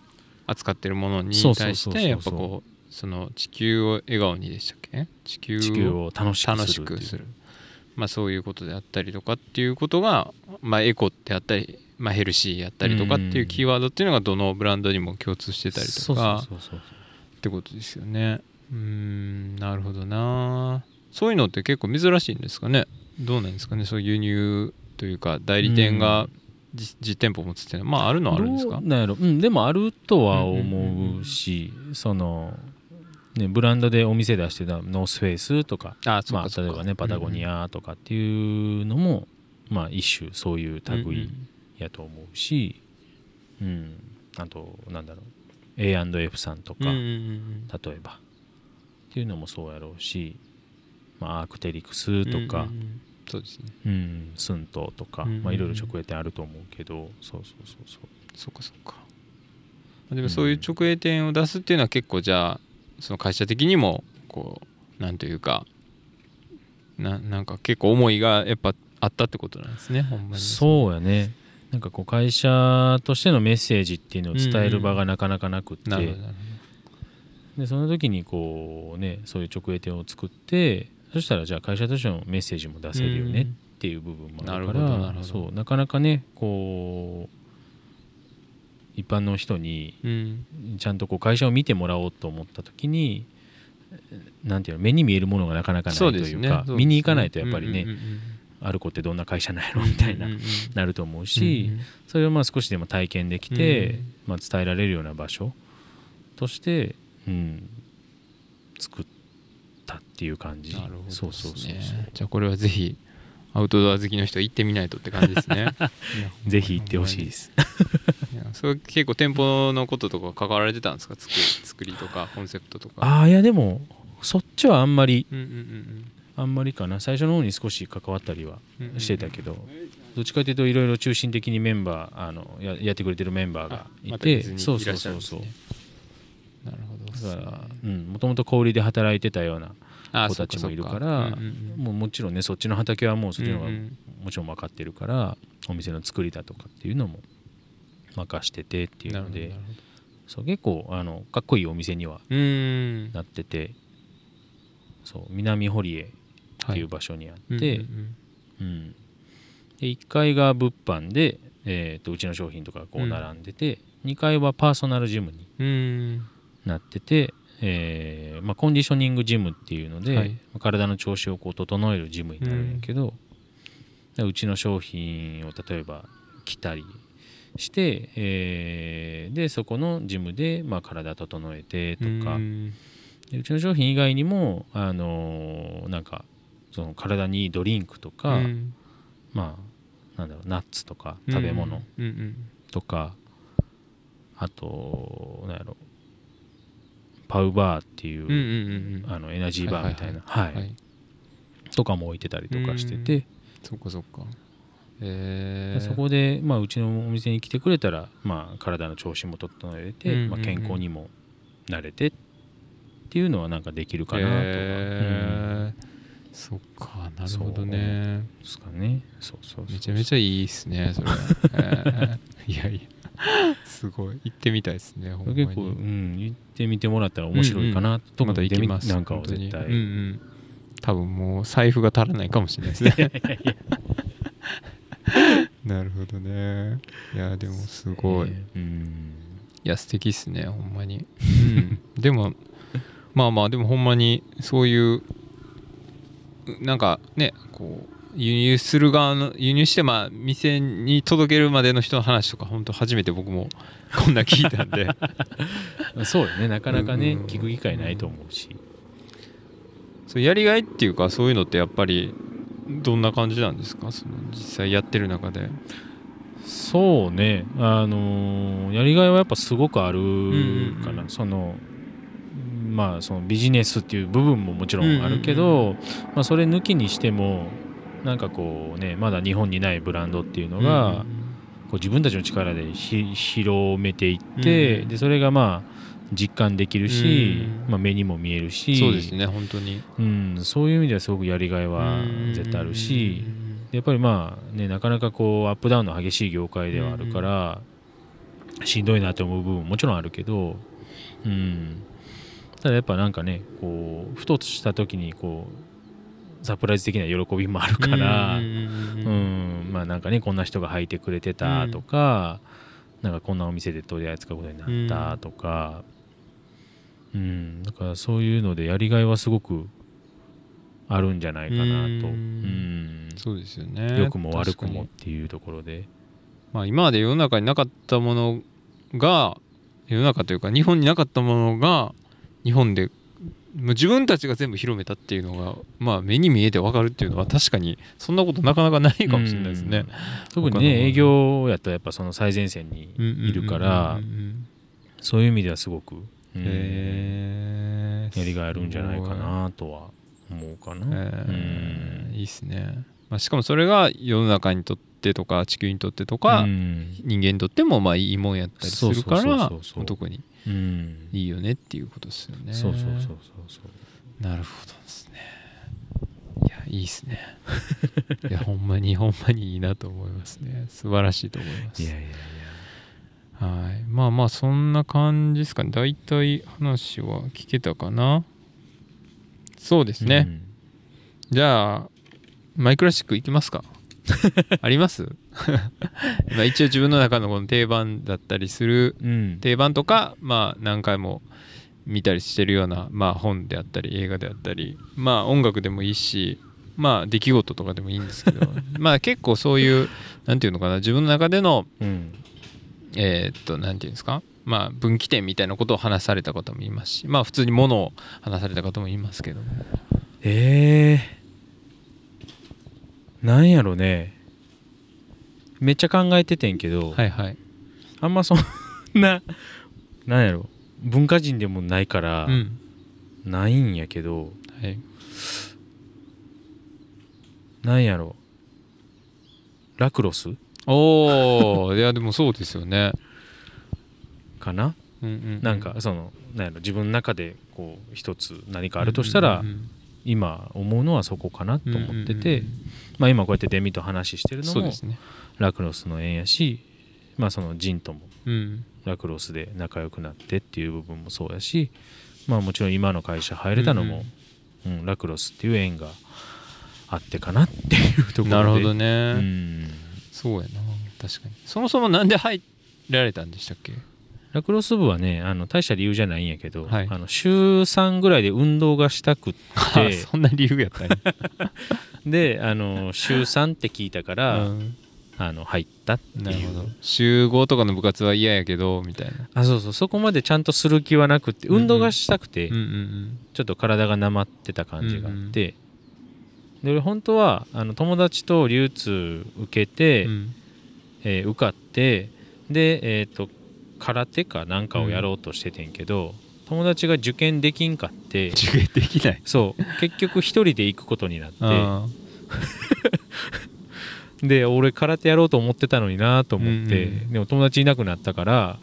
扱ってるものに対してやっぱこうその地球を笑顔にでしたっけ？地球を楽しくする。まあ、そういうことであったりとかっていうことが、まあ、エコってあったり、まあ、ヘルシーやったりとかっていうキーワードっていうのがどのブランドにも共通してたりとかってことですよね。うんなるほどな。そういうのって結構珍しいんですかね。どうなんですかね。そういう輸入というか代理店が実店舗持つっていうのは。まああるのはあるんですか？なんやろ、うん、でもあるとは思うし、そのね、ブランドでお店出してたノースフェイスとかあまあ、例えばねパタゴニアとかっていうのも、まあ、一種そういう類やと思うし、うん、うん、あとなんだろう A&F さんとか、例えば。っていうのもそうやろうし、まあ、アークテリクスとか、そうですね、うん、スントとか、まあ、いろいろ直営店あると思うけどそうそうそうそう。そっかそっか。でもそういう直営店を出すっていうのは結構じゃあその会社的にもこうなんというかななんか結構思いがやっぱあったってことなんですねほんまに。そうやねなんかこう会社としてのメッセージっていうのを伝える場がなかなかなくって、でその時にこうねそういう直営店を作ってそしたらじゃあ会社としてのメッセージも出せるよねっていう部分もあるから、そうなかなかねこう一般の人にちゃんとこう会社を見てもらおうと思った時になんていうの目に見えるものがなかなかないというか、ね。ね、見に行かないとやっぱりね、うんうんうんある子ってどんな会社なんやろみたいな、なると思うし、それをまあ少しでも体験できて、まあ、伝えられるような場所として、うん、作ったっていう感じ。なるほど、ね、そうそうそうじゃあこれはぜひアウトドア好きの人行ってみないとって感じですね。ぜひ行ってほしいです。それ結構店舗のこととか関わられてたんですか？作り作りとかコンセプトとか。ああいやでもそっちはあんまり、うんうんうん、あんまりかな。最初の方に少し関わったりはしてたけど、どっちかというといろいろ中心的にメンバーあのややってくれてるメンバーがいて、ま、そうそうそうそう。なるほどだからもともと小売で働いてたような子たちもいるから、もうもちろんねそっちの畑はもうそっちの方がもちろん分かってるから、お店の作りだとかっていうのも任しててっていうのでそう結構あのかっこいいお店にはなっててそう南堀江っていう場所にあって、うん、で1階が物販で、えー、とうちの商品とかこう並んでて、うん、2階はパーソナルジムになってて、えーまあ、コンディショニングジムっていうので、はい、体の調子をこう整えるジムになるんやけど、うん、うちの商品を例えば着たりして、えー、でそこのジムで、まあ、体整えてとか、うちの商品以外にもあのー、なんかその体にいいドリンクとか、うん、まあなんだろうナッツとか食べ物とか、あとなんやろパウバーっていう,、あのエナジーバーみたいな、はい、とかも置いてたりとかしてて、そっかそっか。えー、そこで、まあ、うちのお店に来てくれたら、まあ、体の調子も整えて、まあ、健康にも慣れてっていうのはなんかできるかなとは、えー、そっかなるほどね。ですかね。そうそうめちゃめちゃいいっすねそれ、えー、いやいや。すごい。行ってみたいですね結構、うん、行ってみてもらったら面白いかな、うんうん、とまた行きます。なんかは絶対、うんうん、多分もう財布が足らないかもしれないですね。なるほどね。いやでもすごい、えー、うん、いや素敵っすねほんまに、うん、でもまあまあでもほんまにそういうなんかねこう輸入する側の輸入してまあ店に届けるまでの人の話とか本当初めて僕もこんな聞いたんで。そうよね。なかなかね、うん、聞く機会ないと思うし。そうやりがいっていうかそういうのってやっぱりどんな感じなんですか？その実際やってる中で。そうね。あのー、やりがいはやっぱすごくあるかな、うんうん、そのまあそのビジネスっていう部分ももちろんあるけど、まあ、それ抜きにしてもなんかこうねまだ日本にないブランドっていうのが、こう自分たちの力で広めていって、でそれがまあ実感できるし、まあ、目にも見えるしそうですね本当に、うん、そういう意味ではすごくやりがいは絶対あるし、やっぱりまあねなかなかこうアップダウンの激しい業界ではあるから、しんどいなって思う部分ももちろんあるけど、うん、ただやっぱなんかねこうふとした時にこうサプライズ的な喜びもあるからうんまあなんかねこんな人が履いてくれてたとか、なんかこんなお店で取り扱うことになったとか、うん、だからそういうのでやりがいはすごくあるんじゃないかなと、うん。そうですよね。良くも悪くもっていうところで、まあ、今まで世の中になかったものが世の中というか日本になかったものが日本で自分たちが全部広めたっていうのが、まあ、目に見えて分かるっていうのは確かにそんなことなかなかないかもしれないですね。特にね営業やったらやっぱその最前線にいるからそういう意味ではすごく、うん、やりがいあるんじゃないかなとは思うかな。えー、いいっすね。まあ、しかもそれが世の中にとってとか地球にとってとか、人間にとってもまあいいもんやったりするから特に。うん、いいよねっていうことですよね。そうそうそうそうそう。なるほどですね。いやいいっすね。いやほんまにほんまにいいなと思いますね。素晴らしいと思います。いやいやいや。はい。まあまあそんな感じですかね。大体話は聞けたかな。そうですね、うん、じゃあマイクラシックいきますか。あります？まあ一応自分の中のこの定番だったりする、うん、定番とかまあ何回も見たりしてるような、まあ、本であったり映画であったりまあ音楽でもいいしまあ出来事とかでもいいんですけど まあ結構そういう何て言うのかな自分の中での、うん、えー、っと何て言うんですかまあ分岐点みたいなことを話された方もいますしまあ普通にものを話された方もいますけどえー。なんやろねめっちゃ考えててんけど、はいはい、あんまそんななんやろ。文化人でもないから、うん、ないんやけど、はい、なんやろ。ラクロス？おおいやでもそうですよね。かな、うんうんうん、なんかそのなんやろ自分の中でこう一つ何かあるとしたら、うんうんうん今思うのはそこかなと思ってて、まあ、今こうやってデミと話してるのも、ね、ラクロスの縁やし、まあ、そのジンともラクロスで仲良くなってっていう部分もそうやし、まあ、もちろん今の会社入れたのも、うん、うん、ラクロスっていう縁があってかなっていうところで。なるほどね、うん、そうやな。確かに。そもそもなんで入られたんでしたっけ？ラクロス部はねあの大した理由じゃないんやけど、はい、あの週3ぐらいで運動がしたくって。そんな理由やったんや。であの週3って聞いたから、うん、あの入ったってなるほど。いう集合とかの部活は嫌やけどみたいな。あそうそうそこまでちゃんとする気はなくて運動がしたくて、うんうんちょっと体がなまってた感じがあって、で俺本当はあの友達と流通受けて、うん。えー受かってでえっ、と空手かなんかをやろうとしててんけど、友達が受験できんかって受験できない。そう。結局一人で行くことになって。あ で俺空手やろうと思ってたのになと思って、うんうんでも友達いなくなったから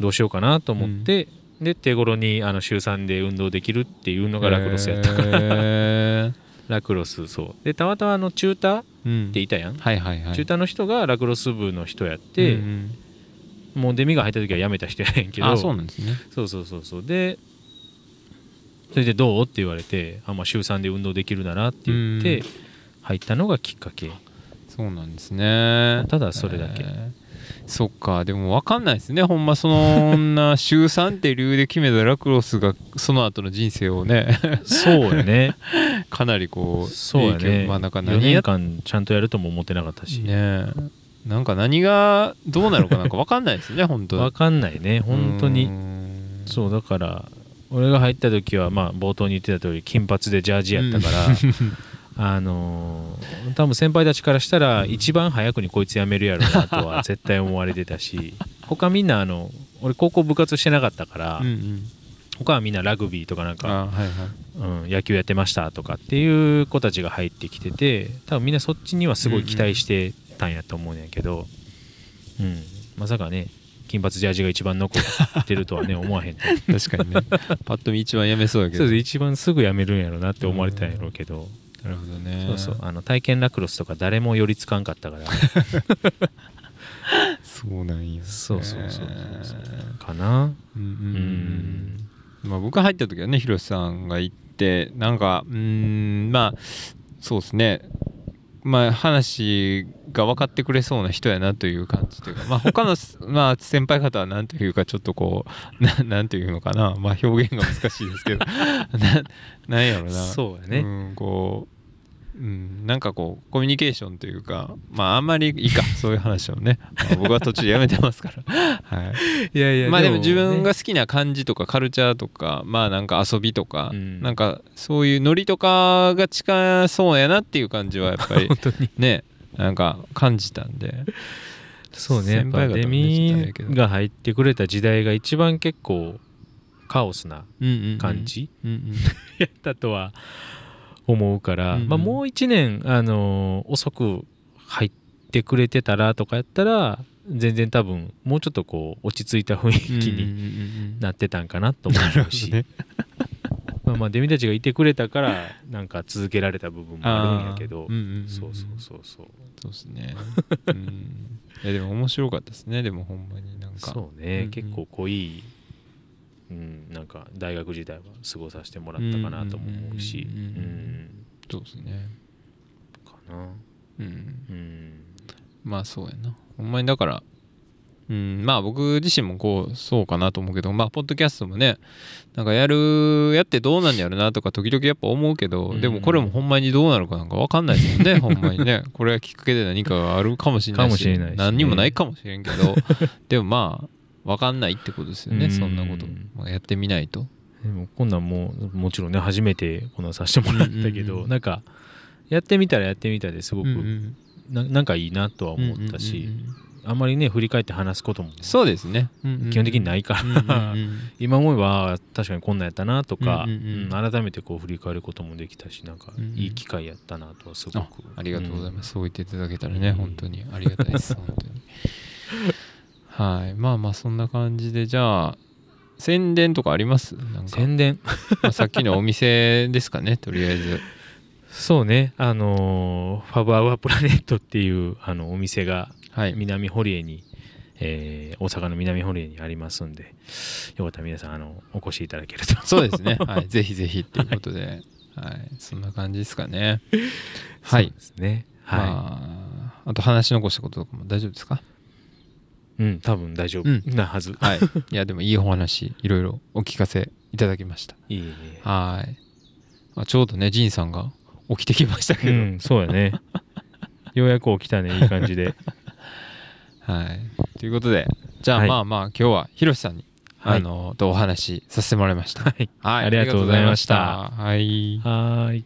どうしようかなと思って、で手頃にあの週3で運動できるっていうのーがラクロスやったから、へ ラクロスそう。でたまたまあのチューターっーうん。ていたやん、はいはいはい。チューターの人がラクロス部の人やって、うんうん。もうデミが入った時は辞めた人やねんけどあそうなんですね。そうそうそうそう。でそれでどう？って言われてあ、まあ、週3で運動できるならって言ってうん。入ったのがきっかけそうなんですね。ただそれだけ。えーそっか。でも分かんないですね。ほんまそのんな週3って理由で決めたラクロスがその後の人生をね。そうやね。かなりこうそうやね、まあなんか4何や年間ちゃんとやるとも思ってなかったし、ねえ。なんか何がどうなるかなんか分かんないですね本当分かんないね本当に。そうだから俺が入った時はまあ冒頭に言ってた通り金髪でジャージやったから、あのー多分先輩たちからしたら一番早くにこいつ辞めるやろなとは絶対思われてたし 他みんなあの俺高校部活してなかったから、うんうん。他はみんなラグビーとかなんか、あはいはい。うん、野球やってましたとかっていう子たちが入ってきてて多分みんなそっちにはすごい期待してたんやと思うんやけど、うん。まさかね金髪ジャージが一番残ってるとはね 思わへんと。確かにね。パッと見一番やめそうだけど。そうです一番すぐ辞めるんやろなって思われてたんやろうけど、なるほどね。そうそう。あの体験ラクロスとか誰も寄りつかんかったから。そうなんやそうそうそうそうへかな。ーうんうんまあ僕入った時はね広瀬さんが行ってなんかうーんまあそうですね。まあ話が分かってくれそうな人やなという感じというかまあ他の まあ先輩方は何というかちょっとこうななんていうのかな。まあ表現が難しいですけど。ななんやろな。そうやね、うん、こう、うん、なんかこうコミュニケーションというかまああんまりいいか そういう話をね、まあ僕は途中でやめてますから、はい、いやいやまあでも自分ねが好きな感じとかカルチャーとかまあなんか遊びとか、うん。なんかそういうノリとかが近そうやなっていう感じはやっぱり 本当に。ねなんか感じたんで。そうねやっぱ先輩デミが入ってくれた時代が一番結構カオスな感じ、うんうん。やったとは思うから、うんうん。まあ、もう1年、あのー遅く入ってくれてたらとかやったら全然多分もうちょっとこう落ち着いた雰囲気にうんなってたんかなと思うし、なる まあまあデミたちがいてくれたからなんか続けられた部分もあるんやけど、うんうんうんそうそうそうそう。そうですね。うん。いやでも面白かったですね。でもほんまになんか。そうね、うんうん。結構濃い、うん、なんか大学時代は過ごさせてもらったかなとも思うし、うんそうですね。かな。うん。うん。まあそうやな。ほんまにだから。うん、まあ僕自身もこうそうかなと思うけどまあポッドキャストもねなんかやるやってどうなんやろなとか時々やっぱ思うけど、うん。でもこれもほんまにどうなるかなんか分かんないですもんね。ほんまにね。これがきっかけで何かがあるかもしれないし。かもしれないしね。何にもないかもしれんけど。でもまあ分かんないってことですよね、うん。そんなこと、まあ、やってみないと。でもこんなんもうもちろんね初めてこんなんさせてもらったけど、うんうんうん。なんかやってみたらやってみたですごく、うんうんななんかいいなとは思ったし、うんうんうんうん。あんまりね振り返って話すこともそうですね、基本的にないから、うんうんうん。今思えば確かにこんなんやったなとか、うんうんうん。うん改めてこう振り返ることもできたしなんかうんうん。いい機会やったなとはすごあく、ありがとうございます、す、そう言っていただけたらね、うん本当にありがたいです 本当にはい。まあまあそんな感じでじゃあ宣伝とかあります？なんか、宣伝？まあ、さっきのお店ですかね とりあえず。そうね。あのーファブアワープラネットっていうあのお店がはい。南堀江に、えー大阪の南堀江にありますんでよかったら皆さんあのお越しいただけると。そうですね、はい、ぜひぜひっていうことで、はい、そんな感じですかね。はいそうですね。はい、まあ、あと話し残したこととかも大丈夫ですか？うん多分大丈夫。うん。なはず、はい。いやでもいいお話いろいろお聞かせいただきました。いいねはい、まあ、ちょうどねジンさんが起きてきましたけど、うんそうやね。ようやく起きたねいい感じで。はい。ということでじゃあはい。まあまあ今日はひろしさんに、はい。あのとお話しさせてもらいました。はい。はい。ありがとうございました。はい。はーい